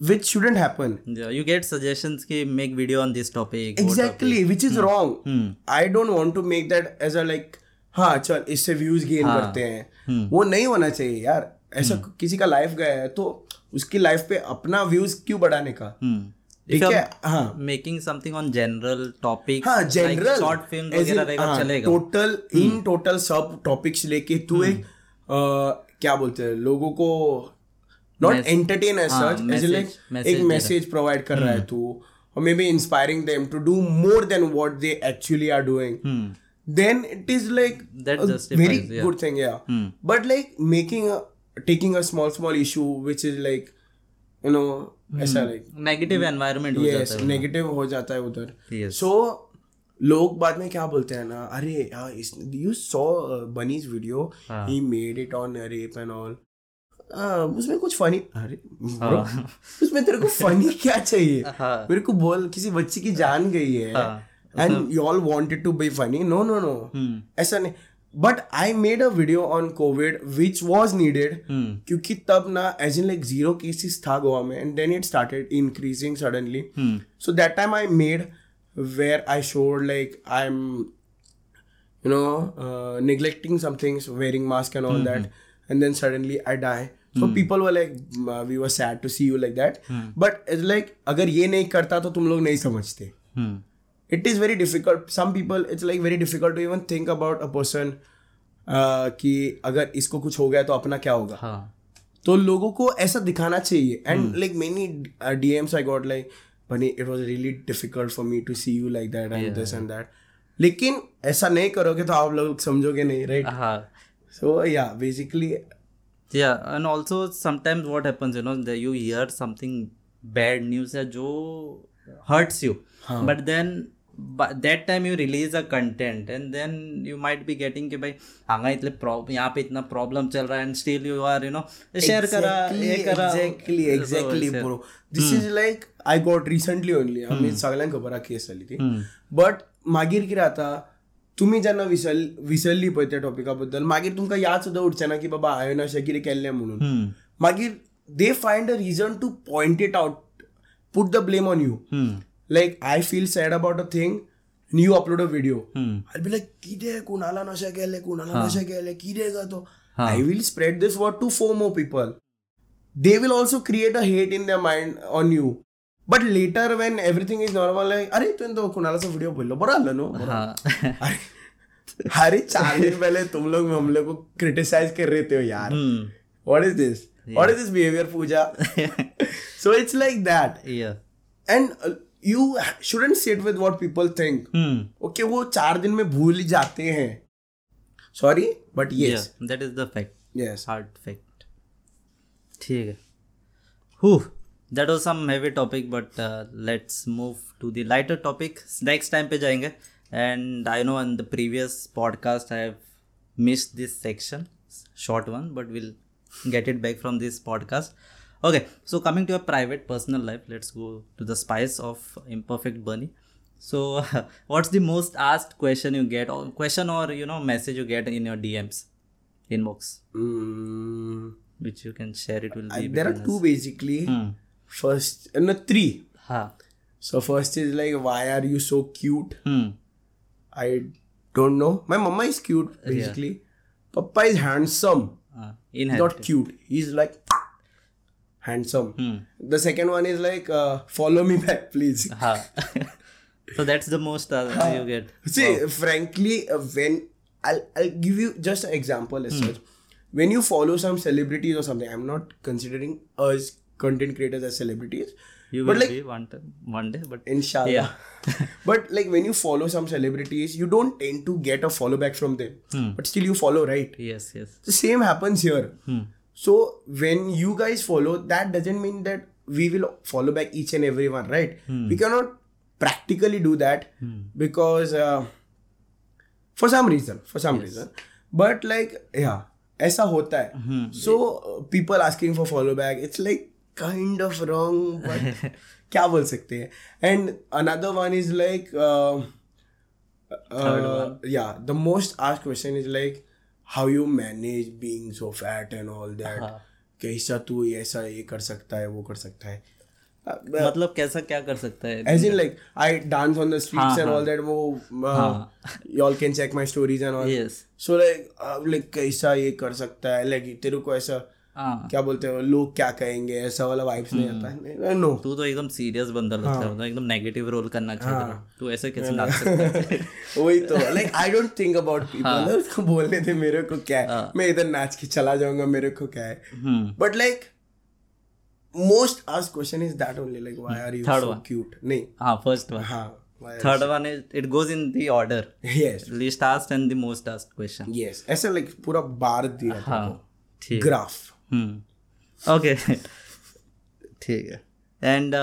which shouldn't happen Yeah, you get suggestions कि make video on this topic. वो exactly which is wrong hmm I don't want to make that as a like हाँ चल इससे व्यूज़ गेन करते हैं। वो नहीं होना चाहिए यार। ऐसा किसी का लाइफ गया है तो उसकी लाइफ पे अपना व्यूज़ क्यों बढ़ाने का? हम्म ठीक है? हाँ। making something on general topics. हाँ जनरल short film वगैरह चलेगा. टोटल इन टोटल सब टॉपिक्स लेके तू एक क्या बोलते हैं लोगों को not entertain as such as like एक मैसेज प्रोवाइड कर रहा है तू और maybe inspiring them to do more than what they actually are doing then it is like very good thing but like making taking a small small issue which is like you know ऐसा like negative environment हो जाता है negative हो जाता है उधर। सो लोग बाद में क्या बोलते हैं ना अरे you saw Bunny's video he. Made it on rape and all उसमें कुछ फनी अरे bro, उसमें तेरे को फनी क्या चाहिए? हाँ. मेरे को बोल किसी बच्चे की जान गई है। हाँ. And you all wanted to be funny no no no ऐसा नहीं। But I made a video on Covid which was needed. क्योंकि तब ना as in like zero cases था गोवा में and then it started increasing suddenly so that time i made where i showed like i'm you know uh, neglecting some things wearing mask and all that and then suddenly i people were like "Uh, we were sad to see you like that. But it's like अगर ये नहीं करता तो तुम लोग नहीं समझते। It is very difficult difficult. Some people it's like very difficult to even think about a person uh, कि अगर इसको कुछ हो गया तो अपना क्या होगा? हाँ। तो लोगों को ऐसा दिखाना चाहिए। And like many DMs I got like Bunny it was really difficult for me to see you like that and this and that लेकिन ऐसा नहीं करोगे तो आप लोग समझोगे नहीं राइट सो या basically yeah and also sometimes what happens you know that you hear something bad news है जो hurts you but then by that time you release a content and then you might be getting कि भाई हांगा इतने problem यहाँ पे इतना problem चल रहा है and still you are you know share करा ये करा exactly exactly bro this is like I got recently only आम्ही सगळ्यांक खबर आहा केस जाली ती बट मागीर कितें जाता तुमी जेन्ना विसर विसरली पळय त्या टॉपिका बद्दल मागीर तुमकां याद सुद्दां उरचें ना की बाबा हांवें अशें कितें केल्लें म्हणून. Hmm. मागीर they find a reason to point it out put the blame on you. Like I feel sad about a thing new upload a video. I be like कितें कुणाला नशें केलें कुणाला नशें केलें कितें गा तो? I will spread this word to four more people they will also create a hate in their mind on you. But later when everything is normal like अरे तूने तो कुणालाचा व्हिडिओ बोललो बरं आलं नो हाँ। अरे चार दिन पहले तुम लोग हम लोग को क्रिटिसाइज कर रहे थे हो यार. What is this what is this behavior Pooja? So it's like that yeah. And you shouldn't sit with what people think. Okay वो चार दिन में भूल ही जाते हैं। Sorry but yes that is the fact. Yes hard fact ठीक है। हु That was some heavy topic but let's move to the lighter topic next time पे जाएंगे and I know in the previous podcast I have missed this section short one but we'll get it back from this podcast okay so coming to your private personal life let's go to the spice of imperfect bunny so what's the most asked question you get or question or you know message you get in your dms inbox Mm, which you can share it will be there are between two us. basically Hmm. first no three. Ha. so first is like why are you so cute? Hmm. i don't know. My mama is cute basically. Papa is handsome. Uh, not cute. He's like handsome. Hmm. the second one is like uh, follow me back please. Ha. so that's the most uh, you get. see frankly uh, when I'll, I'll give you just an example as such. When you follow some celebrities or something i'm not considering us content creators as celebrities You but will like be one time, one day, but inshallah Yeah. but like when you follow some celebrities you don't tend to get a follow back from them but still you follow right yes, yes. the same happens here Hmm. so when you guys follow that doesn't mean that we will follow back each and everyone right we cannot practically do that because uh, for some reason for some reason but like yeah ऐसा होता है so uh, people asking for follow back it's Of wrong but क्या बोल सकते हैं and another one is like uh, uh, yeah the most asked question is like how you manage being so fat and all that कैसा तू ऐसा ये कर सकता है वो कर सकता है मतलब कैसा क्या कर सकता है as in like I dance on the streets and all that वो uh, y'all can check my stories and all yes so like uh, like कैसा ये कर सकता है like तेरे को ऐसा हाँ क्या बोलते हैं लोग क्या कहेंगे ऐसा वाला वाइब्स नहीं आता। है नो तू तो एकदम सीरियस बंदा लगता है मतलब एकदम नेगेटिव रोल करना चाहिए तू ऐसे कैसे नाच सकता है? वही तो like I don't think about people उसको बोलने दे मेरे को क्या है। मैं इधर नाच के चला जाऊँगा मेरे को क्या है। हम्म। But like most ask question is that only like why are you so cute नहीं। हाँ फ़र्स्ट वन हाँ third one is it goes in the order yes list asked and the most asked question yes ऐसे like पूरा बार दिया हाँ ठीक। Graph Hmm. Okay. ठीक है. And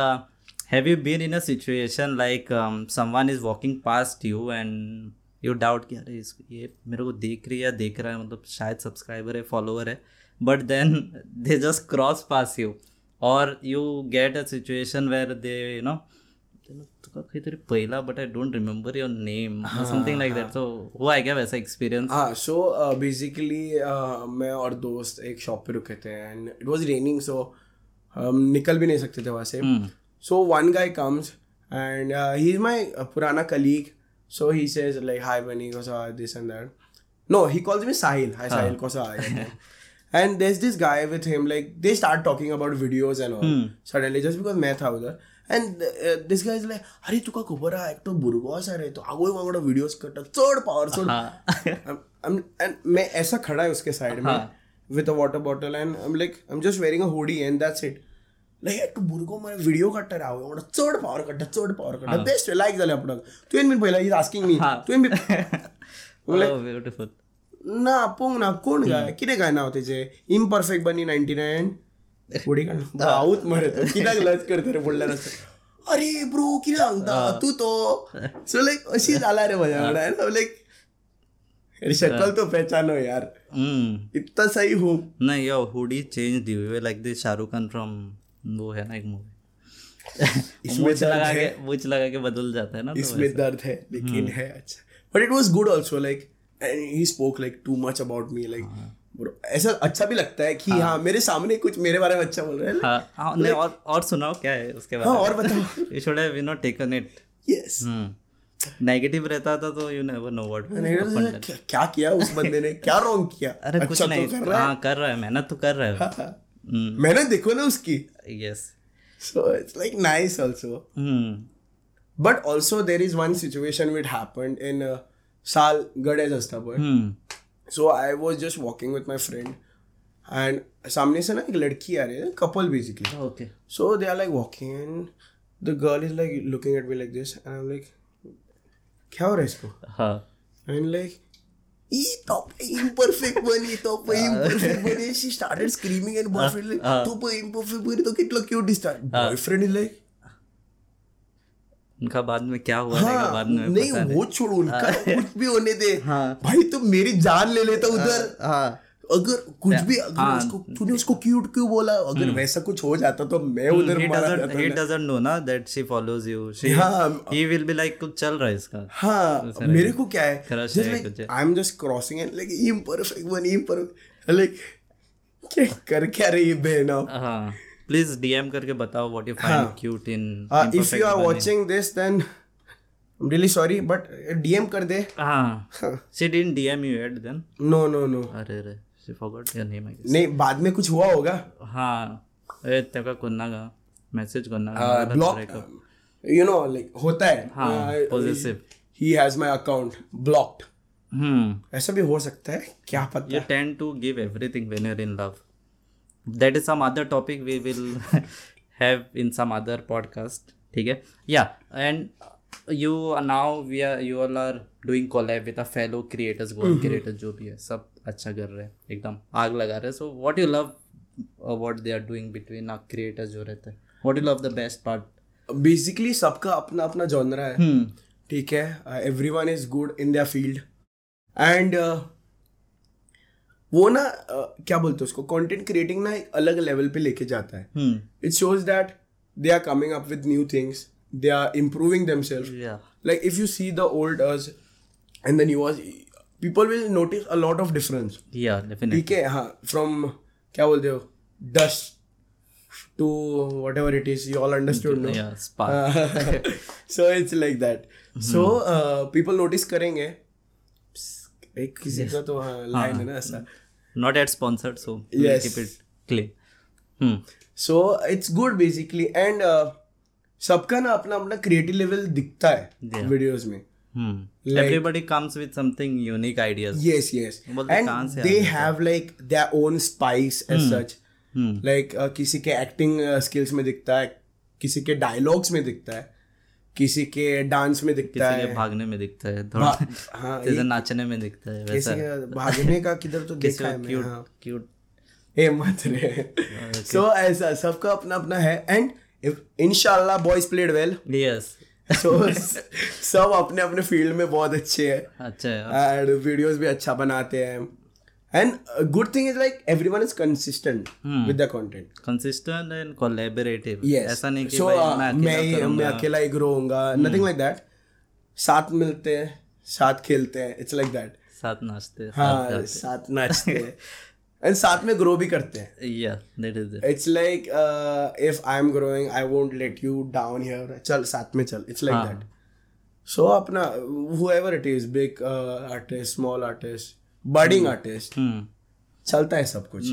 have you been in a situation like someone is walking past you and you doubt कि अरे इसको ये मेरे को देख रही है देख रहा है मतलब शायद सब्सक्राइबर है फॉलोअर है but then they just cross pass you और you get a situation where they you know तुका काहीतरी पहिला but I don't remember your name something like that so है। एक्सपीरियंस हाँ सो बेसिकली मैं और दोस्त एक शॉप पे रुके थे and it was raining so हम निकल भी नहीं सकते थे वहाँ से। So one guy comes and he is my पुराना colleague so he says like hi Bunny कोसा? This and that no he calls me Sahil hi Sahil कोसा? And there's this guy with him like they start talking about videos and all. suddenly just because मैं था उधर and uh, this guy is अरे तुका खबर आहे एकटो भुरगो आसा रे तो आगोय वांगडा videos करता चड पावर चड I'm, I'm, मैं ऐसा खड़ा है उसके साइड में with a water bottle and I'm like I'm just wearing a hoodie and that's it. Like एकटो भुरगो मला व्हिडिओ काडटा रे हांव वांगडा चड पावर काडटा चड पावर काडटा बेस्ट लायक जालें आपणाक तुवें बीन पयला इज़ आस्किंग मी तुवें बी ब्युटिफुल ना पोंग ना कोण गाय कितें काय नाव तेचे इम्परफेक्ट बनी नायन्टी नायन फुडें काड हांवूच मरे तो कित्याक लज करता रे फुडल्यान असं अरे ब्रो कितें सांगता तूं तो सो लायक अशी जाला रे म्हज्या वांगडा लायक शकल तो पहचानो यार इतना सही हूँ नहीं hoodie change like this Shahrukh Khan from वो है ना एक मूवी मुझ लगा के मुझ लगा के बदल जाता है ना इसमें दर्द है लेकिन है अच्छा but it was good also like and he spoke like too much about me like ऐसा अच्छा भी लगता है कि हाँ। हाँ मेरे सामने कुछ मेरे बारे में अच्छा बोल रहे हैं। हाँ हाँ नहीं और और सुनाओ क्या है उसके बाद हाँ और बताओ। You should have you not taken it yes negative रहता था तो यू नेवर नो व्हाट क्या किया उस बंदे ने? क्या रॉन्ग किया? अरे कुछ अच्छा तो नहीं। कर रहा है। हाँ कर रहा है मेहनत तो कर रहा है। हाँ। मैंने देखो ना उसकी। Yes so it's like nice also hmm. But also there is one situation which happened in साल गडेज असता हम्म। So I was just walking with my friend and सामने से ना एक लड़की आ रही है couple basically okay so they are like walking and the girl is like looking at B like this and I am like क्या हो रहा है इसको? एंड लाइक ये तो इम्परफेक्ट बनी तो पे imperfect Bunny. She started screaming and boyfriend like तू पे इम्परफेक्ट बनी तो कितना cute start boyfriend is like उनका बाद में क्या हुआ हाँ बाद में नहीं वो छोड़ उनका कुछ भी होने दे। हाँ। भाई तुम तो मेरी जान ले लेता उधर। हाँ। अगर कुछ भी अगर हाँ, उसको तूने उसको क्यूट क्यों बोला? अगर वैसा कुछ हो जाता तो मैं उधर he मारा जाता he doesn't know ना that she follows you. She हाँ। will be like कुछ चल रहा है इसका। हाँ मेरे को क्या है? है है। I am just crossing and like one imperfect like क्या कर क्या रही है बहन आप? हाँ। प्लीज़ डीएम करके बताओ what you find cute in if you are watching this then I am really sorry but DM कर दे। हाँ। She didn't DM you at then no no no अरे अरे she forgot your name I guess नहीं बाद में कुछ हुआ होगा। हाँ। ए तेरा कुन्ना का मैसेज करना ब्लॉक यू नो लाइक होता है। हाँ possessive he has my account blocked hmm. ऐसा भी हो सकता है? क्या पता you tend to give everything when you are in love that is some other topic we will have in some other podcast ठीक है yeah and you are now we are you all are doing collab with a fellow creators goal creators जो भी है सब अच्छा कर रहे हैं एकदम आग लगा रहे हैं so what you love uh, what they are doing between our creators जो रहते हैं what you love the best part basically सबका अपना अपना जॉनरा है हम्म ठीक है everyone is good in their field and वो ना uh, क्या बोलते हैं उसको? कंटेंट क्रिएटिंग ना एक अलग लेवल पे लेके जाता है। It shows that they are coming up with new things they are improving like you see the old us and the new us people will notice a lot of difference. Yeah definitely. ठीक है? हाँ from क्या बोलते हो? Dust to whatever it is you all understood no yeah spark. So it's like that so people notice करेंगे किसी का तो लाइन है ना not at sponsored clean so it's good basically and सबका ना अपना अपना क्रिएटिव लेवल दिखता है वीडियोस में. Everybody comes with something unique ideas yes yes and they have like their own spice as such like किसी के एक्टिंग स्किल्स uh, में दिखता है किसी के डायलॉग्स में दिखता है. किसी के डांस में दिखता किसी है। के भागने में दिखता है थोड़ा हाँ किसी नाचने में दिखता है किसी वैसा। के भागने का किधर तो देखा है क्यूट हाँ। क्यूट ए मत रे। सो ऐसा सबका अपना अपना है एंड इनशाला boys played well yes so सब अपने अपने फ़ील्ड में बहुत अच्छे हैं। अच्छा है। एंड वीडियोस भी अच्छा बनाते हैं। And a good thing is like everyone is consistent hmm. with the content. Consistent and collaborative yes. ऐसा नहीं कि so भाई uh, मैं अकेला मैं करूँगा। अकेला ही ग्रो होऊँगा। नथिंग लाइक दैट साथ मिलते हैं साथ खेलते हैं इट्स लाइक दैट साथ नाचते हैं, साथ नाचते एंड साथ में ग्रो भी करते हैं। या that is it's like if I am growing I won't let you down here चल साथ में चल। इट्स लाइक दैट सो अपना whoever it is big uh, artist small artist artist hmm. चलता है सब कुछ।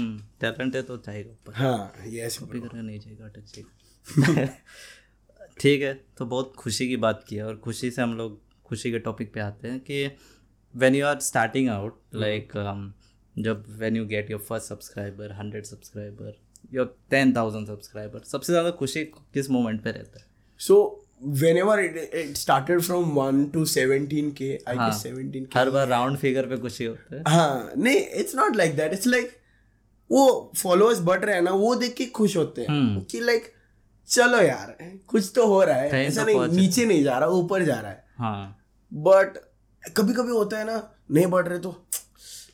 टैलेंट है तो चाहिए ऊपर। हाँ यस कॉपी करना नहीं चाहिए चाहिए ठीक है तो बहुत खुशी की बात की है और खुशी से हम लोग खुशी के टॉपिक पे आते हैं कि when you are starting out like जब when you get your first subscriber hundred subscriber your ten thousand subscriber सबसे ज़्यादा खुशी किस मोमेंट पे रहता है? So so whenever it, it started from 1 to 17k i guess 17k हर बार राउंड फिगर पे खुशी होता है। हाँ नहीं it's not like that it's like वो फॉलोअर्स बढ़ रहे हैं ना वो देख के खुश होते हैं। कि लाइक चलो यार कुछ तो हो रहा है। ऐसा तो नहीं नीचे नहीं जा रहा ऊपर जा रहा है। हाँ। बट कभी कभी होता है ना नहीं बढ़ रहे तो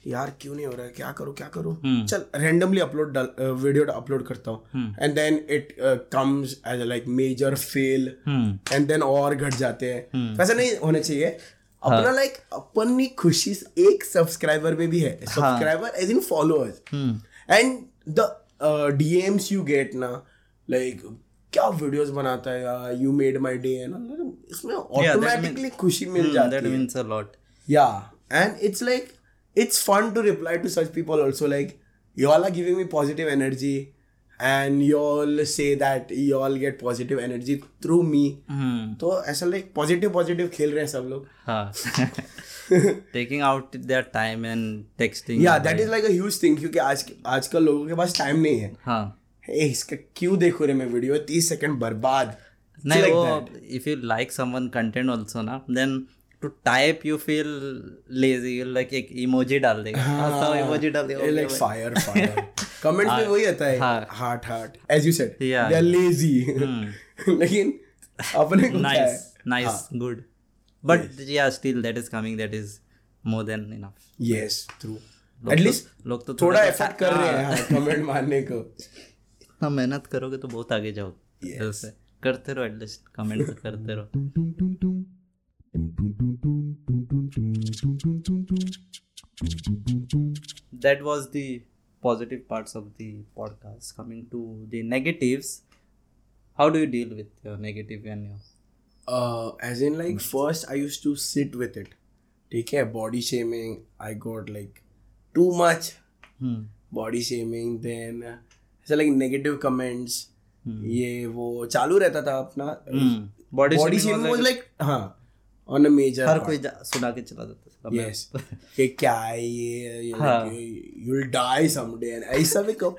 यार क्यों नहीं हो रहा है? क्या करूँ क्या करूँ? चल रैंडमली अपलोड वीडियो अपलोड करता हूँ। And then it comes as like major fail hmm. And then और घट जाते हैं। hmm. वैसा नहीं होना चाहिए। अपना लाइक अपनी खुशी एक सब्सक्राइबर में भी है। Subscriber as in followers and the DMs you get ना लाइक क्या वीडियोस बनाता है यार? You made my day and इसमें ऑटोमेटिकली खुशी मिल जाती है दैट है। Means a lot yeah. And it's like it's fun to reply to such people also like you all are giving me positive energy and you all say that you all get positive energy through me hmm तो ऐसा like positive positive खेल रहे हैं सब लोग हाँ taking out their time and texting या that is like a huge thing क्योंकि आज आजकल लोगों के पास टाइम नहीं है हाँ ए इसका क्यों देखो रे मैं वीडियो तीस सेकंड बर्बाद नहीं वो if you like someone content also ना then to type you feel lazy you like एक emoji डाल देगा हंसता हुआ emoji डाल देगा लाइक फायर फायर कमेंट्स में वही आता है हाँ। Heart heart as you said Yeah. They are lazy लेकिन अपने को क्या है nice nice good but yeah still that is coming that is more than enough yes true लोग एटलीस्ट तो- लोग तो थोड़ा एफर्ट कर रहे हैं हाँ, कमेंट मारने को इतना मेहनत करोगे तो बहुत आगे जाओगे Yes. करते रहो एटलीस्ट कमेंट तो करते रहो that was the positive parts of the podcast coming to the negatives how do you deal with your negative and your uh, as in like first I used to sit with it ठीक है body shaming I got like too much hmm. body shaming then ऐसा like negative comments ये वो चालू रहता था अपना Hmm. Body body shaming shaming was was like हाँ On a major हर कोई सुना के चला जाता मैं- yes. कि क्या है ये हाँ. यू विल डाई समडे ऐसा भी कहो।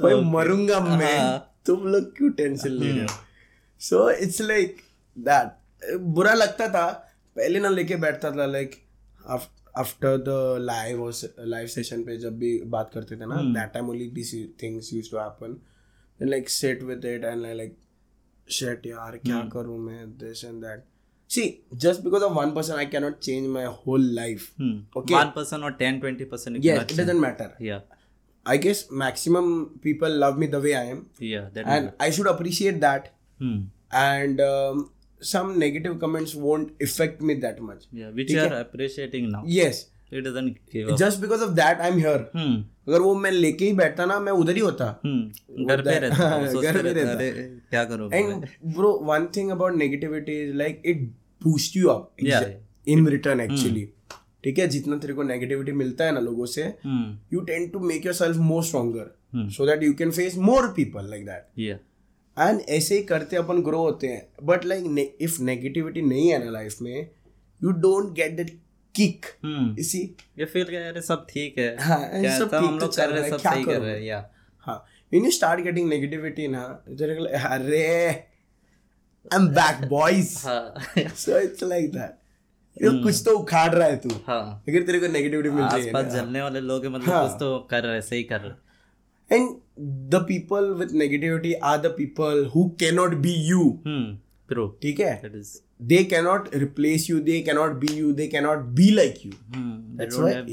भाई मरूँगा मैं। हाँ. तुम लोग क्यों टेंशन ले रहे हो? सो इट्स लाइक दैट बुरा लगता था पहले ना लेके बैठता था like after the live live session पे जब भी बात करते थे ना that time only this things use to happen then like sit with it and shit यार क्या करूँ मैं this and that see just because of one person I cannot change my whole life Hmm. Okay. one person or 10 20 percent yes it doesn't matter yeah I guess maximum people love me the way I am yeah that and I should appreciate that hmm. and um, some negative comments won't affect me that much yeah which you are appreciating now yes doesn't give up just because of that I'm here. Hmm. अगर वो मैं लेके ही बैठता ना मैं उधर ही होता। Hmm. घर पे रहता घर पे रहता क्या And bro, one thing about negativity is like it boosts you up Yeah, in return actually. ठीक है? जितना तेरे को नेगेटिविटी मिलता है ना लोगों से. You tend to make yourself more stronger Hmm. So that you can face more people like that and ऐसे ही करते अपन ग्रो होते हैं. बट लाइक इफ़ नेगेटिविटी नहीं है ना लाइफ में you don't get that kick. इसी ये फील कर अरे सब ठीक है। हाँ, सब ठीक हम तो लोग कर रहे रहा हैं है, सब सही कर रहे या। हाँ when you start getting negativity ना को like, अरे I'm back boys हाँ। So it's like that ये कुछ तो उखाड़ रहा है तू। हाँ। अगर तेरे को नेगेटिविटी मिल रही है आसपास जलने वाले लोग हैं मतलब कुछ तो कर रहे हैं सही कर रहे हैं। And the people with negativity are the people who cannot be you hmm. ठीक है? They cannot replace you they cannot be you they cannot be like you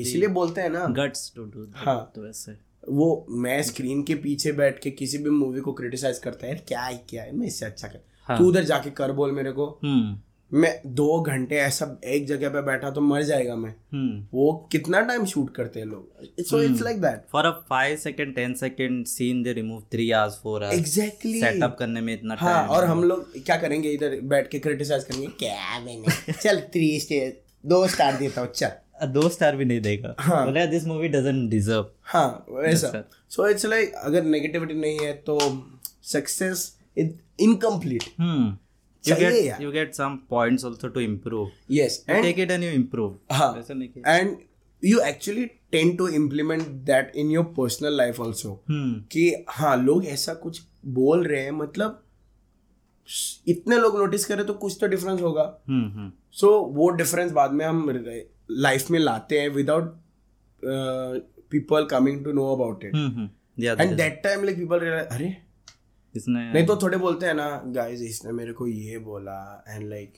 इसलिए बोलते हैं ना। गट्स टू डू हाँ। तो ऐसे वो मैं स्क्रीन के पीछे बैठ के किसी भी मूवी को क्रिटिसाइज करता है क्या है क्या है? मैं इससे अच्छा कर हाँ। तू उधर जाके कर बोल मेरे को। Hmm. मैं दो घंटे ऐसा एक जगह पे बैठा तो मर जाएगा मैं। hmm वो कितना टाइम शूट करते हैं लोग? So it's like that for a 5 second 10 second scene they remove 3 hours 4 hours. Exactly setup करने में इतना हाँ और हम लोग क्या करेंगे इधर बैठ के क्रिटिसाइज करेंगे क्या मैंने? चल थ्री स्टेज दो स्टार देता हूँ चल. दो स्टार भी नहीं देगा। हाँ। बोले दिस मूवी डजंट डिजर्व हाँ वैसा। सो इट्स लाइक अगर नेगेटिविटी नहीं है तो सक्सेस इनकम्प्लीट you get यार। you get some points also to improve. यस you take it and you improve. हाँ। कि and you actually tend to implement that in your personal life also कि हाँ लोग ऐसा कुछ बोल रहे हैं मतलब इतने लोग नोटिस करें तो कुछ तो डिफरेंस होगा। Hmm hmm. सो वो डिफरेंस बाद में हम लाइफ में लाते हैं without people coming to know about it yeah and that time like people अरे इसने नहीं तो थोड़े बोलते हैं ना गाइस इसने मेरे को ये बोला and like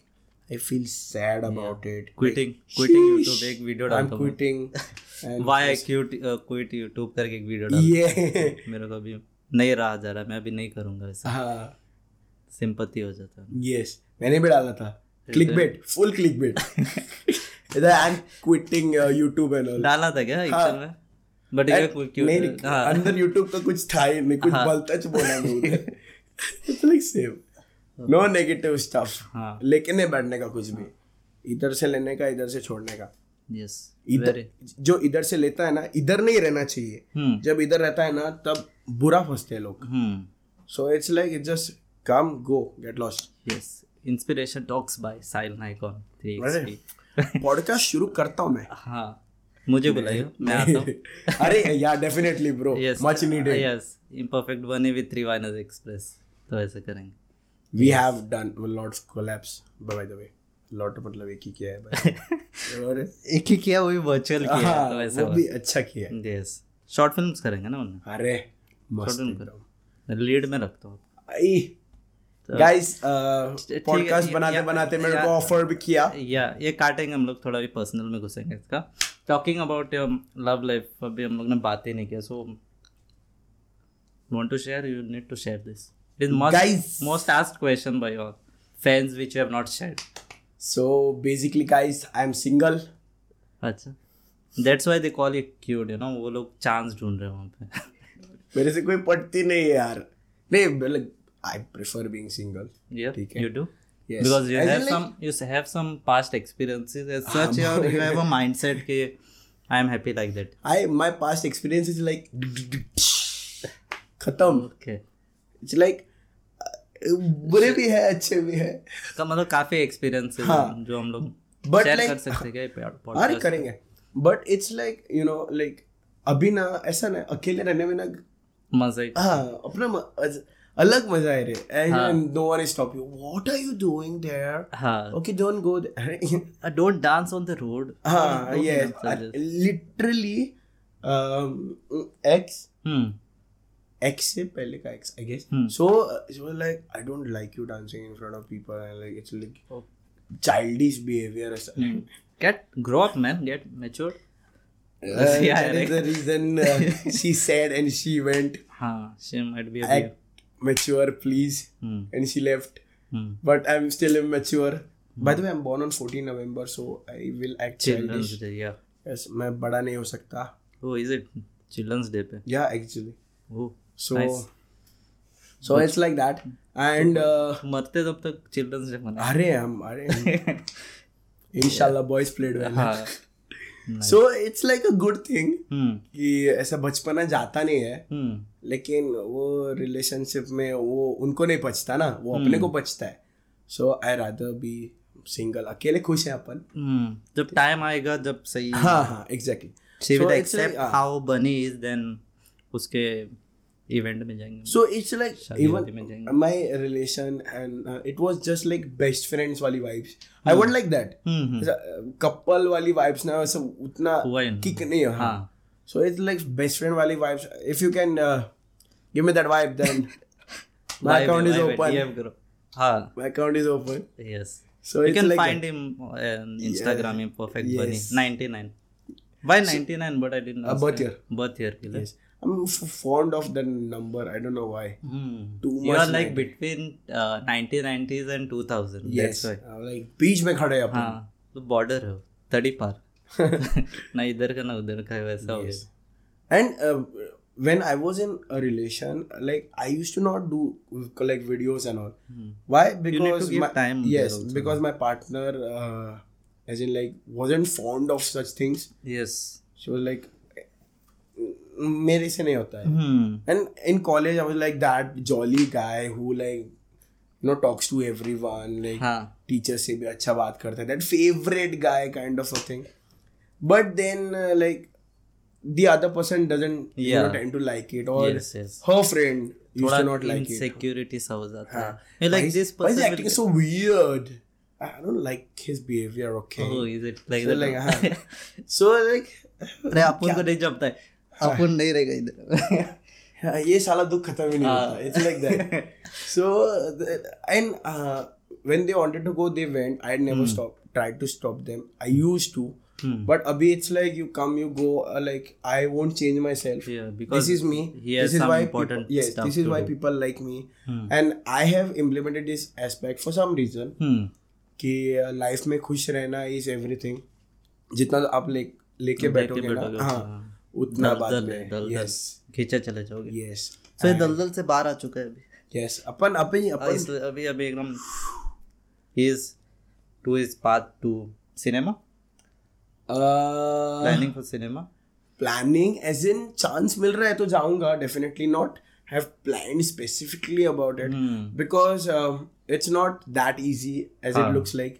I feel sad about it quitting quitting YouTube एक वीडियो डालता हूँ quitting I quit uh, quit YouTube करके एक वीडियो डाल ये मेरे को अभी नहीं रहा जा रहा मैं अभी नहीं करूँगा वैसे हाँ। सिंपति हो जाता है। यस मैंने भी डाला था। Click bait full click bait I am quitting YouTube and all डाला था क्या एक्चुअल में? बट ये नहीं हाँ। अंदर यूट्यूब तो कुछ था ही नहीं कुछ बलतच बोला नहीं it's like same no negative stuff हाँ। लेके नहीं बैठने का कुछ भी। इधर से लेने का इधर से छोड़ने का। यस इधर जो इधर से लेता है ना इधर नहीं रहना चाहिए। हम्म। जब इधर रहता है ना तब बुरा फंसते हैं लोग। So it's like it just come go get lost yes inspiration talks by साइल नाइकॉन अरे। पॉडकास्ट शुरू करता हूँ मैं। हाँ। मुझे बुलाइए मैं आता हूँ। अरे या definitely bro much needed yes imperfect बने विद थ्री वाइनर्स एक्सप्रेस तो ऐसे करेंगे। We have done lot of collabs by the way lot मतलब एक ही किया है भाई और एक ही किया वही वर्चुअल किया हाँ, तो ऐसे वो भी अच्छा किया है। यस शॉर्ट फिल्म्स करेंगे ना उन्हें अरे मस्त एकदम। लीड में रखता हूँ आई गाइस पॉडकास्ट बनाते बनाते मेरे को ऑफ़र भी किया। या ये काटेंगे हम लोग थोड़ा भी पर्सनल में घुसेंगे इसका। टॉकिंग अबाउट लव लाइफ अभी हम लोग ने बात ही नहीं किया so want to share you need to share this is Guys. Most asked question by your fans which you have not shared so basically guys I am single अच्छा। That's why they call it cute you know वो लोग chance ढूंढ रहे हैं वहाँ पे। मेरे से कोई पटती नहीं है यार। नहीं मतलब आई प्रेफर बीइंग सिंगल ठीक है। you do? Yes. because you As have like- some you have some past experiences as such or you have a mindset कि I am happy like that. I my past experience is like खत्म। Okay. It's like बुरे भी है अच्छे भी है। का मतलब काफ़ी एक्सपीरियंस है हाँ। जो हम लोग शेयर like- कर सकते हैं क्या ये अरे करेंगे। But it's like you know like अभी ना ऐसा ना अकेले रहने में ना मज़ा ही। हाँ अपना अलग मज़ा है रे। And no one stop you what are you doing there okay don't go there don't dance on the road हाँ यस लिटरली एक्स एक्स से पहले का ex I guess Hmm. So like I don't like you dancing in front of people and like it's like childish behaviour ऐसा get grow up man. Get matured Uh, Yeah, that is the reason uh, she said and she went. हाँ she might be a mature please hmm and she left hmm but I'm still immature by the way I'm born on 14 November so I will act childish day yeah yes मैं बड़ा नहीं हो सकता oh is it children's day पे yeah actually oh so nice. so it's like that and uh, मरते तब तक children's day मना अरे हम अरे इंशाल्लाह बॉयज़ प्लेड वेल हाँ so it's like a good thing कि ऐसा बचपना जाता नहीं है। हम्म लेकिन वो रिलेशनशिप में वो उनको नहीं पचता ना वो अपने को पचता है। So I rather be single अकेले खुश है अपन। हम्म जब टाइम आएगा जब सही हाँ हाँ exactly see accept how bunny is then उसके इवेंट में जाएँगे। So it's like even my relation and it was just like best friends वाली vibes I want like that couple वाली वाइब्स ना वैसे उतना। किक नहीं। है हाँ। So it's like best friend वाली vibes if you can give me that vibe then my account is open हाँ। My account is open. yes. So you can like find that. him on Instagram in perfect bunny. 99 why 99 So, but I didn't Uh, birth year. birth year Yes. I'm f- fond of the number. I don't know why. Hmm. Too you much are like 90. between uh, 1990s and 2000 Yes. that's why Uh, like बीच में खड़े अपन. हाँ तो border है तड़ी पार ना इधर का ना उधर का है, वैसा हो Yes. गया And uh, when I was in a relation, like I used to not do like videos and all. Why? Because Hmm. need to give my, time there Yes, also. because my partner, uh, as in like, wasn't fond of such things. yes She was like, मेरे से नहीं होता है। And in college I was like that jolly guy who like no talks to everyone like teacher से भी अच्छा बात करता है। That favourite guy kind of a thing but then like the other person doesn't you know tend to like it और हर friend थोड़ा not like it security सा जाता है। Like this person is acting so weird I don't like his behavior. Okay. Oh, is it like so that? Like, so like. अरे आपको तो नहीं जमता है। अपन नहीं रहेगा इधर। ये साला दुख खत्म ही नहीं it's like that so and when they wanted to go they went I never stop try to stop them I used to but अभी it's like you come you go like I won't change myself this is me this is why yes this is why people like me and I have implemented this aspect for some reason कि life में खुश रहना is everything जितना आप लेके ले बैठोगे ना हाँ। उतना दलदल है यस खींचे चले जाओगे। यस सो ये दलदल से बाहर आ चुका है अभी। यस अपन अपन हाँ, अपन अभी अभी एकदम ही is to his path to cinema planning for cinema planning as in chance मिल रहा है तो जाऊँगा definitely not have plan specifically about it. Because it's not that easy as it हाँ. Looks like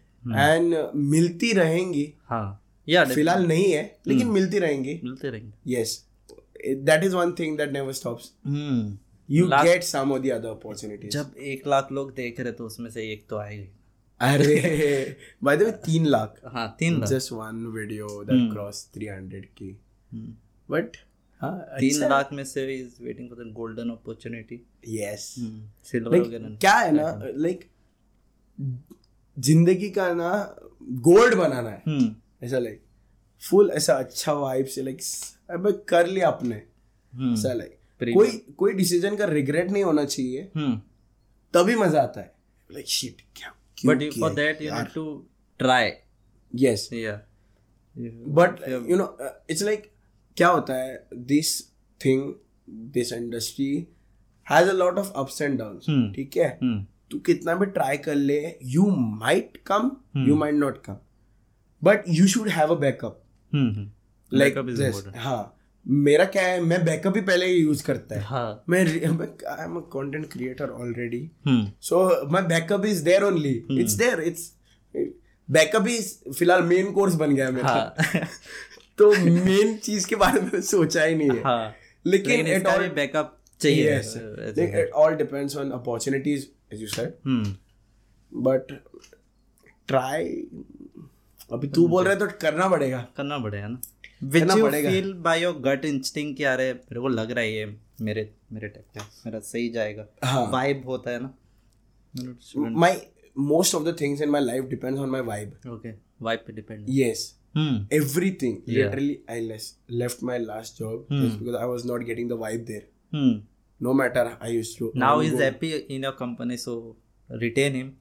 hmm. एंड मिलती रहेंगी। हाँ। फ़िलहाल नहीं है लेकिन हम्म। मिलती रहेंगी। मिलती रहेंगी। Yes that is one thing that never stops you get some of the other opportunities जब एक लाख लोग देख रहे तो उसमें से एक तो आएगी अरे बाय द वे 3 लाख। हाँ 3 lakh. Just one video that cross hundred की। हम्म। बट हाँ, तीन अच्छा लाख में से is waiting for the golden opportunity yes silver क्या है ना लाइक ज़िंदगी का ना गोल्ड बनाना है। हम्म। ऐसा लाइक फुल ऐसा अच्छा वाइब से लाइक अबे कर लिया आपने हम्म। ऐसा लाइक कोई कोई डिसीज़न का रिग्रेट नहीं होना चाहिए। हम्म। तभी मज़ा आता है। लाइक शिट क्या but for that you need to try yes yeah but you know it's like क्या होता है this thing this industry has a lot of ups and down. ठीक है? तू कितना भी ट्राई कर ले you might come you might not come but you should have a backup hmm like. हाँ मेरा क्या है मैं बैकअप ही पहले यूज़ करता है। हाँ। मैं I am a content creator already so my backup is there only it's there it's backup ही फ़िलहाल मेन कोर्स बन गया मेरा। हाँ। तो मेन चीज़ के बारे में सोचा ही नहीं है। हाँ। लेकिन all भी बैकअप चाहिए it all depends on opportunities. As you said hmm but try अभी तू बोल रहा है तो करना पड़ेगा करना पड़ेगा ना which you. Feel by your gut instinct कि अरे मेरे को लग रहा है ये मेरे मेरे टाइप का मेरा सही जाएगा हाँ। वाइब होता है ना my most of the things in my life depends on my vibe okay vibe पे depend hmm everything Yeah. literally i left my last job just because i was not getting the vibe there hmm no matter I used to. Now he's go. happy in your company, so retain him.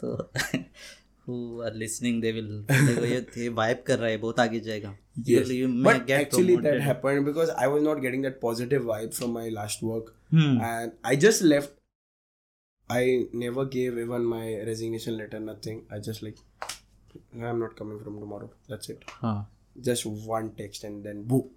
So who are listening, they will they vibe kar raha hai, bahut aage jayega. Yes. You, but actually promoted. that happened because I was not getting that positive vibe from my last work, hmm. and I just left. I never gave even my resignation letter, nothing. I just like, I'm not coming from tomorrow. That's it. Huh. Just one text and then boom.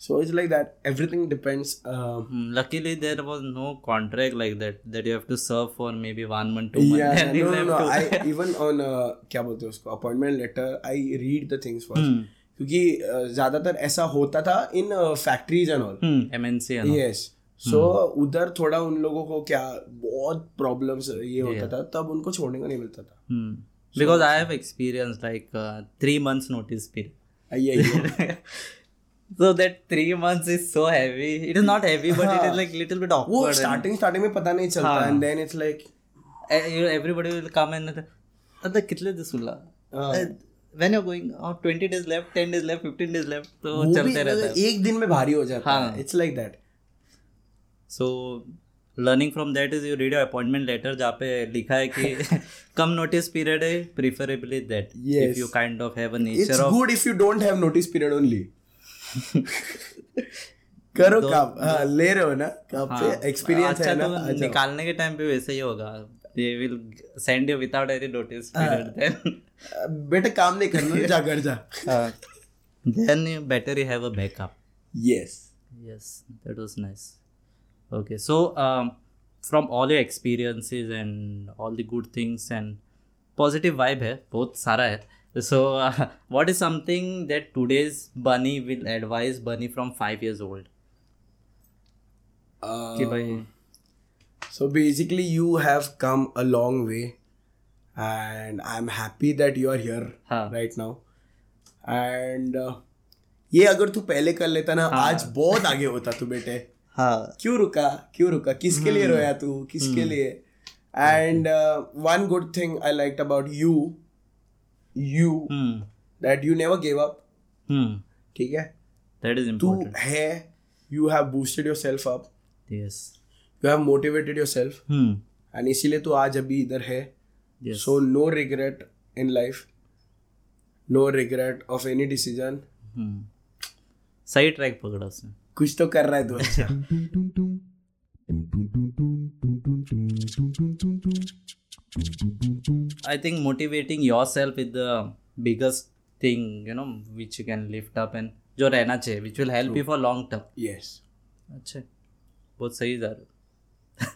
So it's like that. Everything depends. Um, Hmm, luckily there was no contract like that that you have to serve for maybe one month two months yeah, no, no, no. I even on uh, क्या बोलते हैं उसको appointment letter I read the things first Hmm. क्योंकि uh, ज़्यादातर ऐसा होता था in factories and all hmm, MNC and all. यस सो उधर थोड़ा उन लोगों को क्या बहुत प्रॉब्लम्स ये होता था तब उनको छोड़ने का नहीं मिलता था Hmm. Because I have experienced like uh, three months notice period. आइए so that three months is so heavy. It is not heavy, but it is like little bit awkward. and- starting starting में पता नहीं चलता हाँ. Then it's like Eh, you- everybody will come and अरे कितने दिन सुला हाँ। when you're going oh, 20 days left 10 days left 15 days left तो वो भी चलते रहता है एक दिन में भारी हो जाता हाँ. है it's like that so learning from that is you read your appointment letter जहाँ पे लिखा है कि कम notice period है preferably that Yes. if you kind of have a nature it's of good if you don't have notice period only करो कब हाँ, ले रहे हो ना? कब हाँ, से एक्सपीरियंस अच्छा है ना? अच्छा। निकालने के टाइम पे वैसे ही होगा। They will send you without any notice बेटा काम नहीं करना जा घर then better you have a backup yes yes that was nice okay so from all your experiences and all the good things and positive vibe है बहुत सारा है। So uh, what is something that today's bunny will advise bunny from five years old भाई So basically, you have come a long way, and I'm happy that you are here हाँ right now. And uh, ये अगर तू पहले कर लेता ना हाँ. आज बहुत आगे होता तू बेटे हाँ क्यों रुका क्यों रुका किसके लिए रोया तू किसके लिए and one good thing I like about you you hmm that you never give up hmm ठीक है that is तू है you have boosted yourself up yes you have motivated yourself hmm and इसीलिए तू आज अभी इधर है yes So no regret in life. No regret of any decision. hmm सही ट्रैक पकड़ा उसने कुछ तो कर रहा है तू अच्छा I think motivating yourself is the biggest thing, you know, which you can lift up and जो रहना चाहिए which will help you for long term. yes. अच्छा बहुत सही जा रहे हो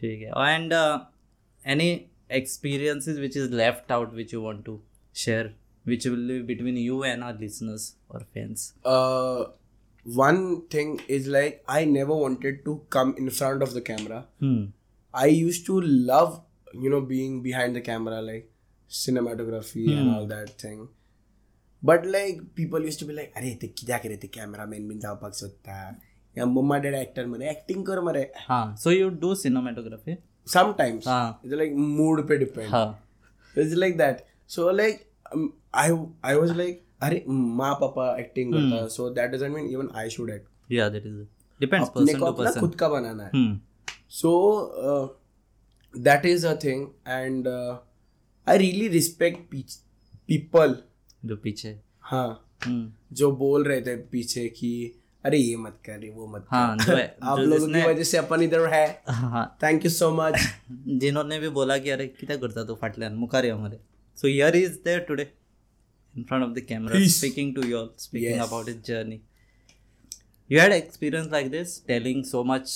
ठीक है and any experiences which is left out which you want to share which will be between you and our listeners or fans Uh, one thing is like I never wanted to come in front of the camera. hmm I used to love, you know, being behind the camera, like cinematography and all that thing. But like people used to be like, अरे ते किती करे ते cameraman बिन जावपाक सोदता या मम्मा dad actor मरे ऍक्टिंग कर मरे हाँ so you do cinematography sometimes हाँ it's like mood पे depend हाँ it's like that so like um, i i was like अरे माँ पापा एक्टिंग करता so that doesn't mean even i should act yeah that is depends अपने person को to अपना person खुद का बनाना है hmm so uh, that is a thing and uh, i really respect pe- people जो पीछे हाँ hmm जो बोल रहे थे पीछे कि अरे ये मत कर ये वो मत हाँ कर जो है आप लोगों की वजह से अपन इधर है हाँ थैंक यू सो मच जिन्होंने भी बोला कि अरे किती करता तू फाटल्यान मुखार यो मध्ये so here is there today in front of the camera Peace. speaking to you all speaking Yes. about his journey you had experience like this telling so much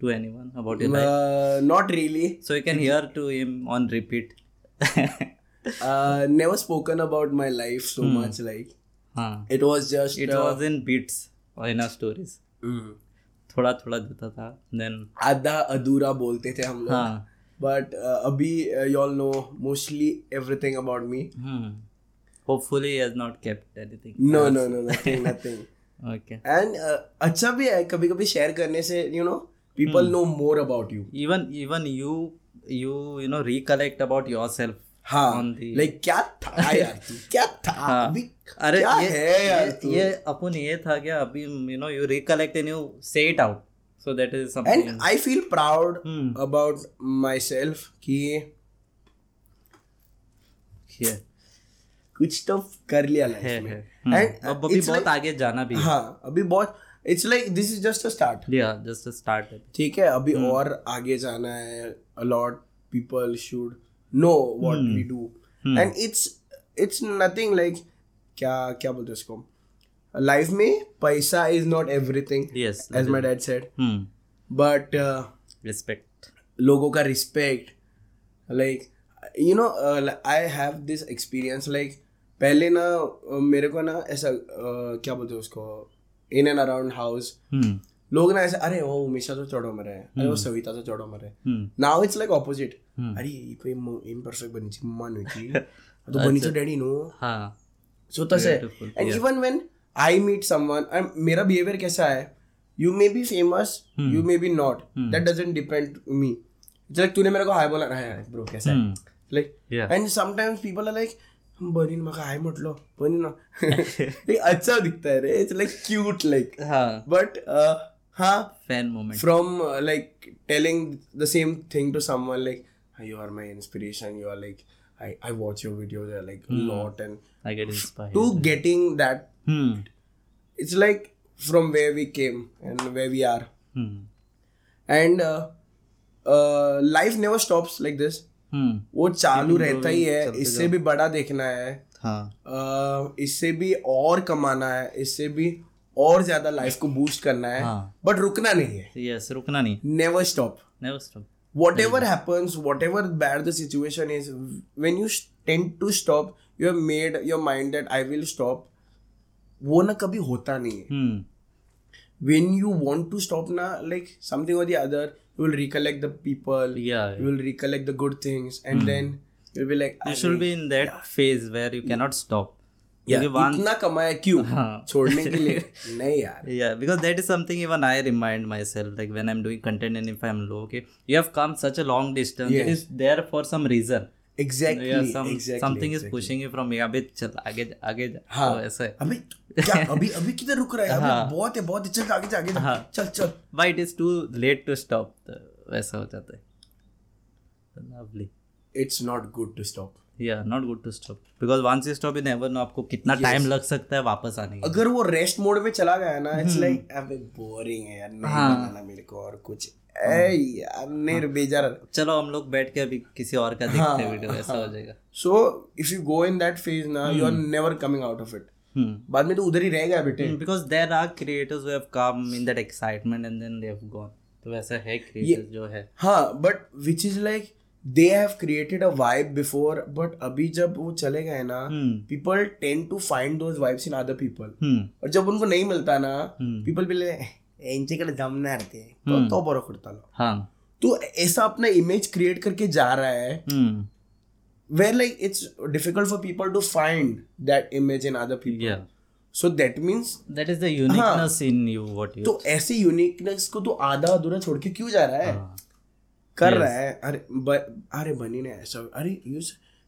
to anyone about your life uh, not really so you can hear to him on repeat uh, never spoken about my life so hmm. much like हाँ it was just it uh, was in beats or in our stories mm, थोड़ा थोड़ा देता था then आधा अधूरा बोलते थे हम लोग हाँ but uh, अभी you all know mostly everything about me hmm. hopefully he has not kept anything no no no nothing nothing okay and uh, अच्छा भी है कभी कभी शेयर करने से you know people hmm. know more about you even even you you you know recollect about yourself हाँ like क्या था यार क्या था हाँ. अभी अरे क्या ये है यार ये, ये अपन ये था क्या अभी you know you recollect and you say it out so that is something and I feel proud Hmm. about myself कि Yeah. कुछ तो कर लिया है लाइफ में है हम्म, अभी बहुत like- आगे जाना भी हाँ अभी बहुत it's like this is just a start या जस्ट अ स्टार्ट ठीक है अभी हम्म। और आगे जाना है a lot people should know what we do. And it's it's nothing like क्या क्या बोलते हैं उसको? लाइफ में पैसा is not everything yes as my dad said but respect लोगों का respect like you know I have this experience like पहले ना uh, मेरे को ना ऐसा uh, क्या बोलते हैं उसको? इन एंड अराउंड हाउस लोग ना ऐसे अरे वो उमेशा तो चौड़ो मरे है। अरे वो hmm. सविता तो चौड़ो मरे नाउ इट्स लाइक ऑपोजिट अरे इपे इम परफेक्ट बनी छी मन थी। तो बनी अच्छा। तो डैडी नो। हाँ। सो तसे and even when I meet someone मेरा बिहेवियर कैसा है? You may be famous you may be not that doesn't depend me like तूने मेरे को हाय बोला रहा है ब्रो कैसा है? Like and sometimes people are like बनीन मका हाय म्हटलो बनीन लाइक अच्छा दिखता है रे इट्स लाइक क्यूट लाइक हाँ बट हाँ fan moment from uh, like telling the same thing to someone like you are my inspiration you are like i, I watch your videos uh, like a lot and I get inspired to getting that hmm it's like from where we came and where we are hmm and uh, uh, life never stops like this hmm वो चालू रहता ही है इससे भी बड़ा देखना है हाँ uh, इससे भी और कमाना है इससे भी और ज़्यादा लाइफ को बूस्ट करना है हाँ। बट रुकना नहीं है यस रुकना नहीं never stop never stop whatever happens whatever bad the situation is when you s- tend to stop you have made your mind that i will stop वो ना कभी होता नहीं है हम्म when you want to stop ना like something or the other you will recollect the people Yeah, you will recollect the good things and then you'll be like you should be in that phase where you cannot stop yeah, क्योंकि once इतना कमाया क्यों हाँ. छोड़ने के लिए नहीं यार yeah because that is something even i remind myself like when i'm doing content and if i'm low okay you have come such a long distance it Yes. is there for some reason exactly yeah exactly something is exactly. pushing you from अबे चल आगे जा- आगे जा हाँ तो ऐसा है अभी क्या अभी अभी किधर रुक रहा है हाँ. अभी बहुत है बहुत है चल आगे जा आगे जा हाँ. चल चल why it is too late to stop तो वैसा हो जाता है lovely it's not good to stop yeah not good to stop because once you stop you never know आपको कितना टाइम लग सकता है वापस आने अगर वो रेस्ट मोड में चला गया ना हम्म। इट्स लाइक अबे बोरिंग है यार नहीं हाँ। बनाना मेरे को और कुछ यार नहीं बेजार चलो हम लोग बैठ के अभी किसी और का देखते हैं वीडियो ऐसा हो। जाएगा। So if you go in that phase ना you are never coming out of it hmm. बाद में तो उधर ही रह गया बेटे। because there are creators who have come in that excitement and then they have gone. तो वैसा है जो है। हाँ but which is like they have created a vibe before but अभी जब वो चले गए ना हम्म। People tend to find those vibes in other people hmm. और जब उनको नहीं मिलता ना पीपल पीपल तो बरं करतो इमेज क्रिएट करके जा रहा है। Where like it's difficult for people to find that image in other people so that means that is the in you what तो ऐसे युनिकनेस को तू आधा अधूरा छोड़ के क्यों जा रहा है? कर रहा है। अरे अरे बनी ने ऐसा अरे यू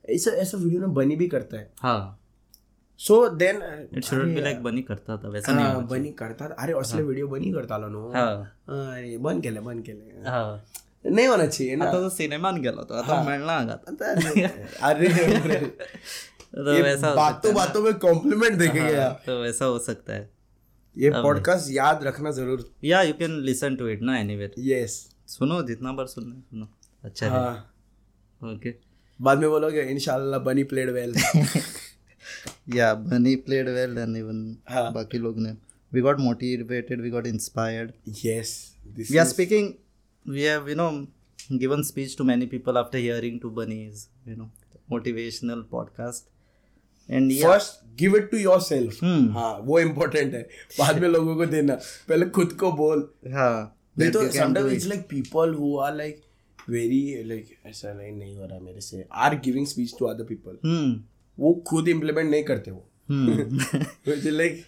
ऐसा ऐसा वीडियो ना बनी भी करता है। हाँ। So then it shouldn't be like बनी करता था वैसा नहीं होना बनी करता था। अरे असले व्हिडिओ बनी करता आलो नो। हाँ। अरे बंद केलं बंद केलं हाँ। नाही होना चाहिए ना। आता तो सिनेमान गेलो तो आता मिळणार आता। अरे तो वैसा हो बातों बातों में कॉम्प्लीमेंट सकता गया तो वैसा हो सकता है। ये पॉडकास्ट याद रखना ज़रूर। Yeah you can listen to it ना एनीवेयर यस सुनो जितना बार सुनना है, सुनो। अच्छा है। हाँ। ओके बाद में बोलोगे इंशाल्लाह बनी प्लेड वेल या बनी प्लेड वेल एंड इवन हाँ. बाकी लोग ने we got motivated we got inspired yes this we are speaking we have you know given speech to many people after hearing to bunny's you know motivational podcast and yeah first give it to yourself Hmm. हाँ वो important है बाद में लोगों को देना पहले खुद को बोल हाँ नहीं तो sometimes it's like people who are like very like ऐसा नहीं नहीं हो रहा मेरे से are giving speech to other people hmm वो खुद इम्प्लीमेंट नहीं करते वो। लाइक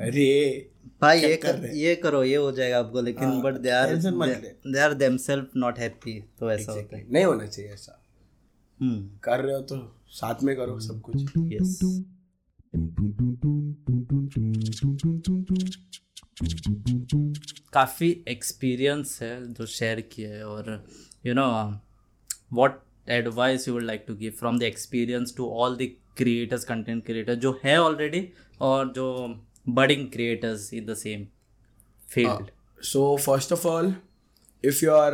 अरे भाई ये कर ये करो ये हो जाएगा आपको लेकिन but they are. They are themselves not happy तो ऐसा होता है। नहीं होना चाहिए ऐसा। हम्म। कर रहे हो तो साथ में करो सब कुछ। यस काफ़ी एक्सपीरियंस है जो शेयर किया है और you know what advice you would like to give from the experience to all the creators content creator जो है ऑलरेडी और जो budding creators in the same field so first of all if you are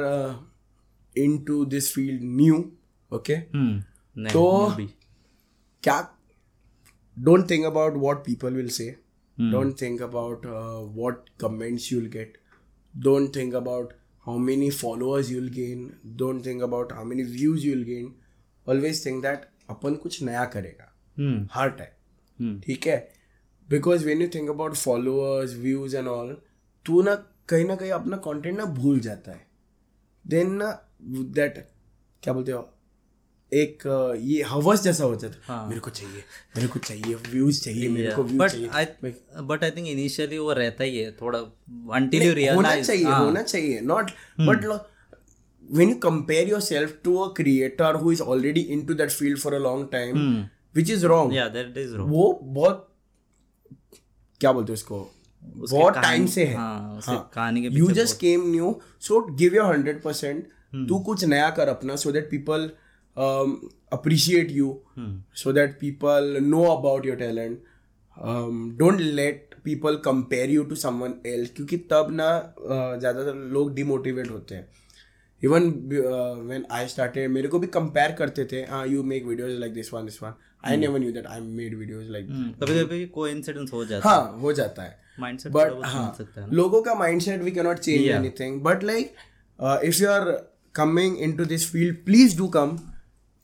into this field new okay तो क्या don't think about what people will say don't think about what comments you'll get don't think about how many followers you'll gain don't think about how many views you'll gain always think that अपन कुछ नया करेगा। हर time hmm. ठीक है? Because when you think about followers views and all तू ना कहीं ना कहीं अपना कंटेंट ना भूल जाता है। देन ना दैट क्या बोलते हो? एक ये हवस जैसा हो जाता हाँ। मेरे को चाहिए मेरे को चाहिए व्यूज़ चाहिए मेरे को व्यूज़ बट चाहिए। I but I think initially वो रहता ही है थोड़ा until you होना चाहिए हाँ, होना चाहिए not but when you compare yourself to a creator who is already into that field for a long time which is wrong. Yeah that is वो बहुत क्या बोलते हैं उसको? बहुत टाइम से है। कहानी you just came new so give your hundred percent तू कुछ नया कर अपना so that people appreciate you so that people know about your talent don't let people compare you to someone else क्योंकि तब ना uh, ज़्यादातर लोग डिमोटिवेट होते हैं। इवन वेन आई स्टार्टेड मेरे को भी कंपेयर करते थे हाँ you make videos like this one this one I never knew that I made videos like कभी-कभी कोइंसिडेंस हो जाता है हाँ। हो जाता है। माइंडसेट बट हाँ लोगों का mindset we can not change anything but like if you are coming into this field please do come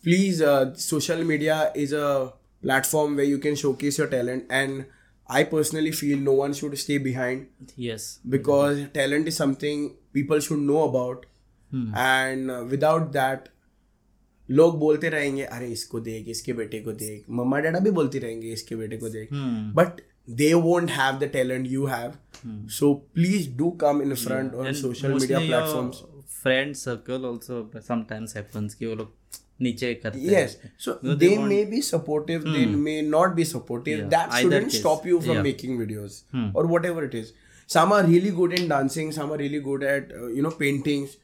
please social media is a platform way you can showcase your talent and I personally feel no one should stay behind because talent is something people should know about and without that लोग बोलते रहेंगे अरे इसको देख इसके बेटे को देख मम्मा डैडा भी बोलती रहेंगे इसके बेटे को देख but they won't have the talent you have so please do come in front on social media platforms friend circle also sometimes happens कि वो लोग नीचे करते हैं yes so they, they want... may be supportive hmm. they may not be supportive Yeah, that either shouldn't case. stop you from Yeah. making videos hmm. or whatever it is some are really good in dancing some are really good at uh, you know paintings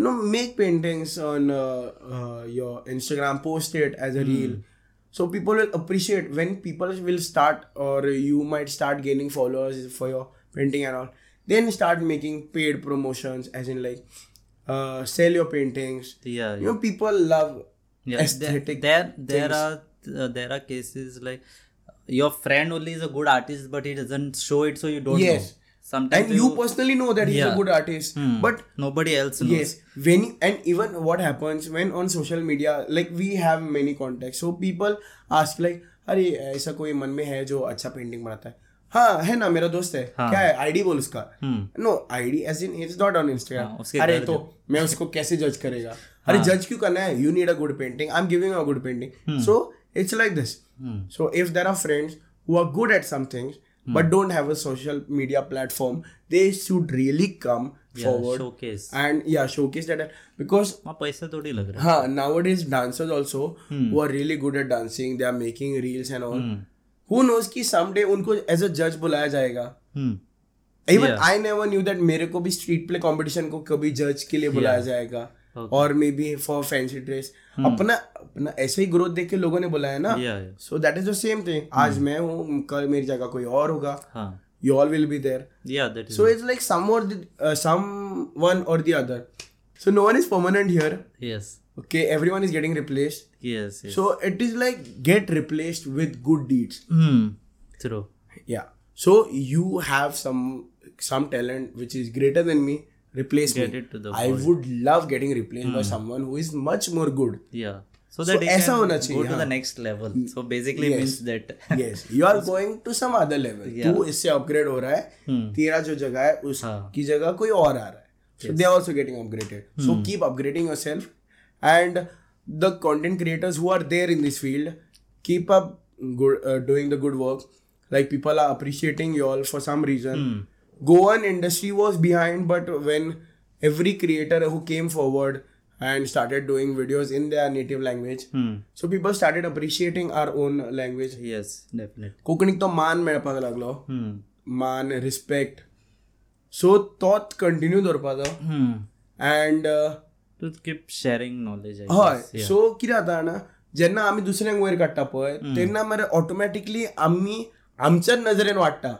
you know make paintings on uh, uh, your instagram post it as a reel so people will appreciate when people will start or you might start gaining followers for your painting and all then start making paid promotions as in like uh, sell your paintings yeah, you know people love yeah. aesthetic there there things. are uh, there are cases like your friend only is a good artist but he doesn't show it so you don't Yes. know sometimes and you personally know that he's Yeah. a good artist Hmm. but nobody else knows yes when and even what happens when on social media like we have many contacts so people ask like अरे ऐसा कोई मन में है जो अच्छा painting बनाता है हाँ है ना मेरा दोस्त है हाँ. क्या है आईडी बोल उसका हम्म no ID as in it's not on हाँ, इंस्टाग्राम अरे तो मैं उसको कैसे जज करेगा अरे जज क्यों करना है you need a good painting I am giving a good painting so it's like this so if there are friends who are good at some things but don't have a social media platform they should really come forward showcase and yeah showcase that because पैसा थोड़ी लग रहा huh, nowadays dancers also who are really good at dancing they are making reels and all who knows कि someday उनको as a judge बुलाया जाएगा hmm. Even. I never knew that मेरे को भी स्ट्रीट प्ले कंपटीशन को कभी जज के लिए बुलाया जाएगा और may be for fancy dress अपना अपना ऐसे ही ग्रोथ देख के लोगों ने बुलाया ना? So that is the same thing आज मैं हूँ कल मेरी जगह कोई और होगा। You all will be there so it like some और सम वन और the other so no one is permanent here yes okay everyone is getting replace so it is like get replace with good deeds through या so you have some some talent which is greater than me replace Get me it to the i would love getting replaced hmm. by someone who is much more good yeah so that he ऐसा होना go चाहिए, to the हाँ. next level so basically Yes. means that yes you are going to some other level Yeah. तू इससे upgrade हो रहा है तेरा जो जगह है उसकी जगह कोई और आ रहा है so they are also getting upgraded so keep upgrading yourself and the content creators who are there in this field keep up good uh, doing the good work like people are appreciating you all for some reason goan industry was behind but when every creator who came forward and started doing videos in their native language hmm. so people started appreciating our own language yes definitely कोंकणीक तो मान मेळपाक लागलो hmm. मान respect so तोच continue दवरपाचो Hmm. To keep sharing knowledge हय सो कितें जाता ना जेन्ना आमी दुसऱ्यांक वयर काडटा पळय तेन्ना मरे ऑटोमॅटिकली आमी आमच्याच नजरेन वाडटा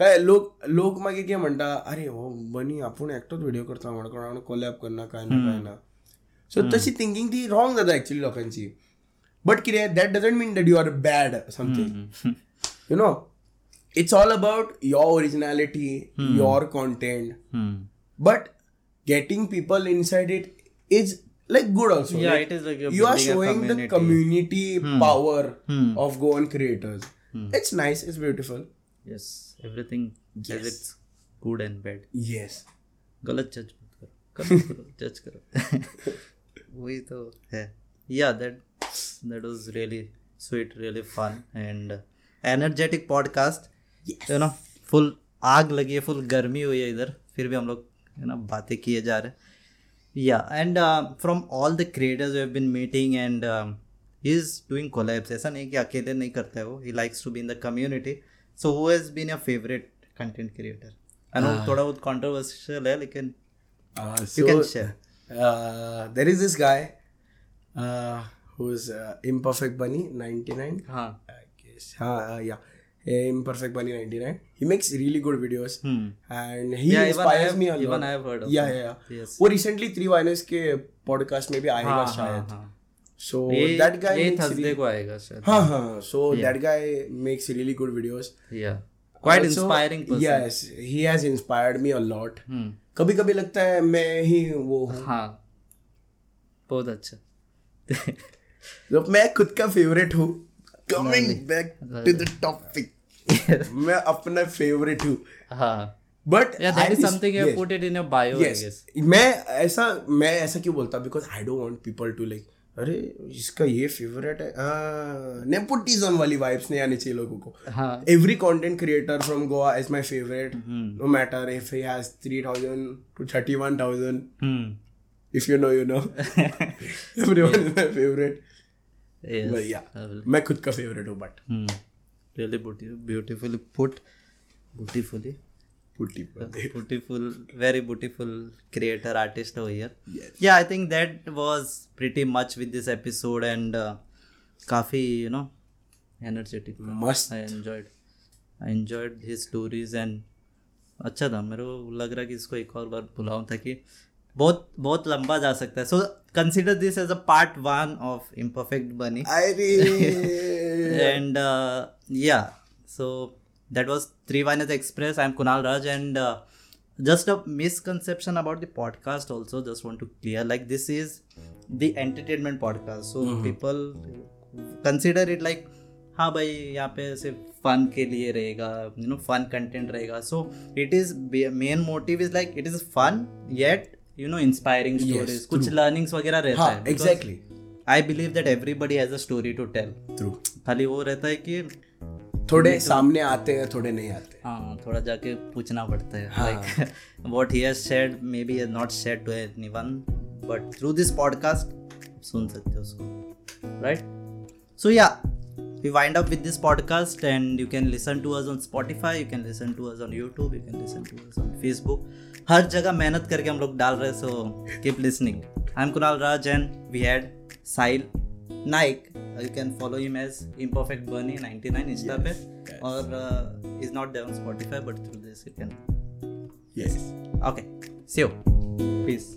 काय लोक लोक मागीर कितें म्हणटा अरे हो बनी आपूण एकटोच व्हिडिओ करता म्हणून कोणा कोलॅब करना काय ना काय ना सो तशी थिंकींग ती रॉंग जाता एक्चुअली लोकांची बट कितें that doesn't mean that you are bad something you know it's all about your originality your content but getting people inside it is like good also Yeah, Like, it is like you are showing the community. community power of goan creators it's nice it's beautiful yes everything has it's good and bad yes. गलत जज मत करो। करो करो जज करो। वही तो है। Yeah that that was really sweet really fun and energetic podcast you know full आग लगी है फुल गर्मी हुई है इधर। फिर भी हम लोग यू नो बातें किए जा रहे हैं। Yeah and from all the creators have been meeting and he is doing collabs ऐसा नहीं कि अकेले नहीं करता है वो। He likes to be in the community so who has been your favourite content creator I know थोड़ा बहुत कंट्रोवर्शियल है लेकिन uh, you so can share uh, there is this guy uh, who's uh, 99 हाँ. Uh, yeah. Imperfect Bunny 99. He makes really good videos. hmm. And he Yeah, inspires have- me a lot. even I have heard of yeah, yeah, yeah. Yes. वो recently three Winers के podcast में भी आएगा हाँ हाँ शायद. हाँ So ये that guy ये makes थर्सडे really, को आएगा शायद हाँ हाँ. So that guy makes really good videos. Yeah quite Also, inspiring person Yes, he has inspired me a lot. Hmm कभी कभी लगता है मैं ही वो हूँ. हाँ बहुत अच्छा तो मैं खुद का फेवरेट हूँ. Coming back to the topic. मैं अपना फेवरेट हूँ. हाँ yeah is something you yes. put it in your bio I yes. guess मैं ऐसा मैं ऐसा क्यों बोलता because I don't want people to like अरे इसका ये फेवरेट है। नेपोटिज्म वाली वाइब्स नहीं आनी चाहिए लोगों को। Every content creator from Goa is my favourite no matter if he has 3000 to 31000 if you know you know everyone is my favourite मैं खुद का फेवरेट हूँ but really beautifully put beautifully put. Beautiful, very beautiful creator artist over here. Yes. Yeah, I think that was pretty much with this episode and uh, काफ़ी you know energetic. था. मस्त I enjoyed. I enjoyed his stories and अच्छा था मेरे को लग रहा कि इसको एक और बार बुलाऊं ताकि बहुत बहुत लंबा जा सकता है so consider this as a part one of imperfect bunny uh, yeah so that was three Viners express i'm kunal raj and uh, just a misconception about the podcast also just want to clear like this is the entertainment podcast so mm-hmm. people consider it like हाँ भाई यहाँ पे सिर्फ़ fun के लिए रहेगा you know fun content रहेगा so it is main motive is like it is fun yet you know inspiring stories कुछ लर्निंग्स वगैरह रहता हाँ है exactly I believe that everybody has a story to tell true खाली वो रहता है कि थोड़े सामने आते हैं थोड़े नहीं आते हाँ। थोड़ा जाके पूछना पड़ता है। Like what he has shared maybe not share to anyone but through this podcast सुन सकते हो उसको। Right so yeah we wind up with this podcast and you can listen to us on spotify you can listen to us on youtube you can listen to us on facebook हर जगह मेहनत करके हम लोग डाल रहे so keep listening I am Kunal Raj and we had Sahil Naik you can follow him as imperfect bunny 99 insta पे और is not Devon on Spotify but through this you can yes okay see you peace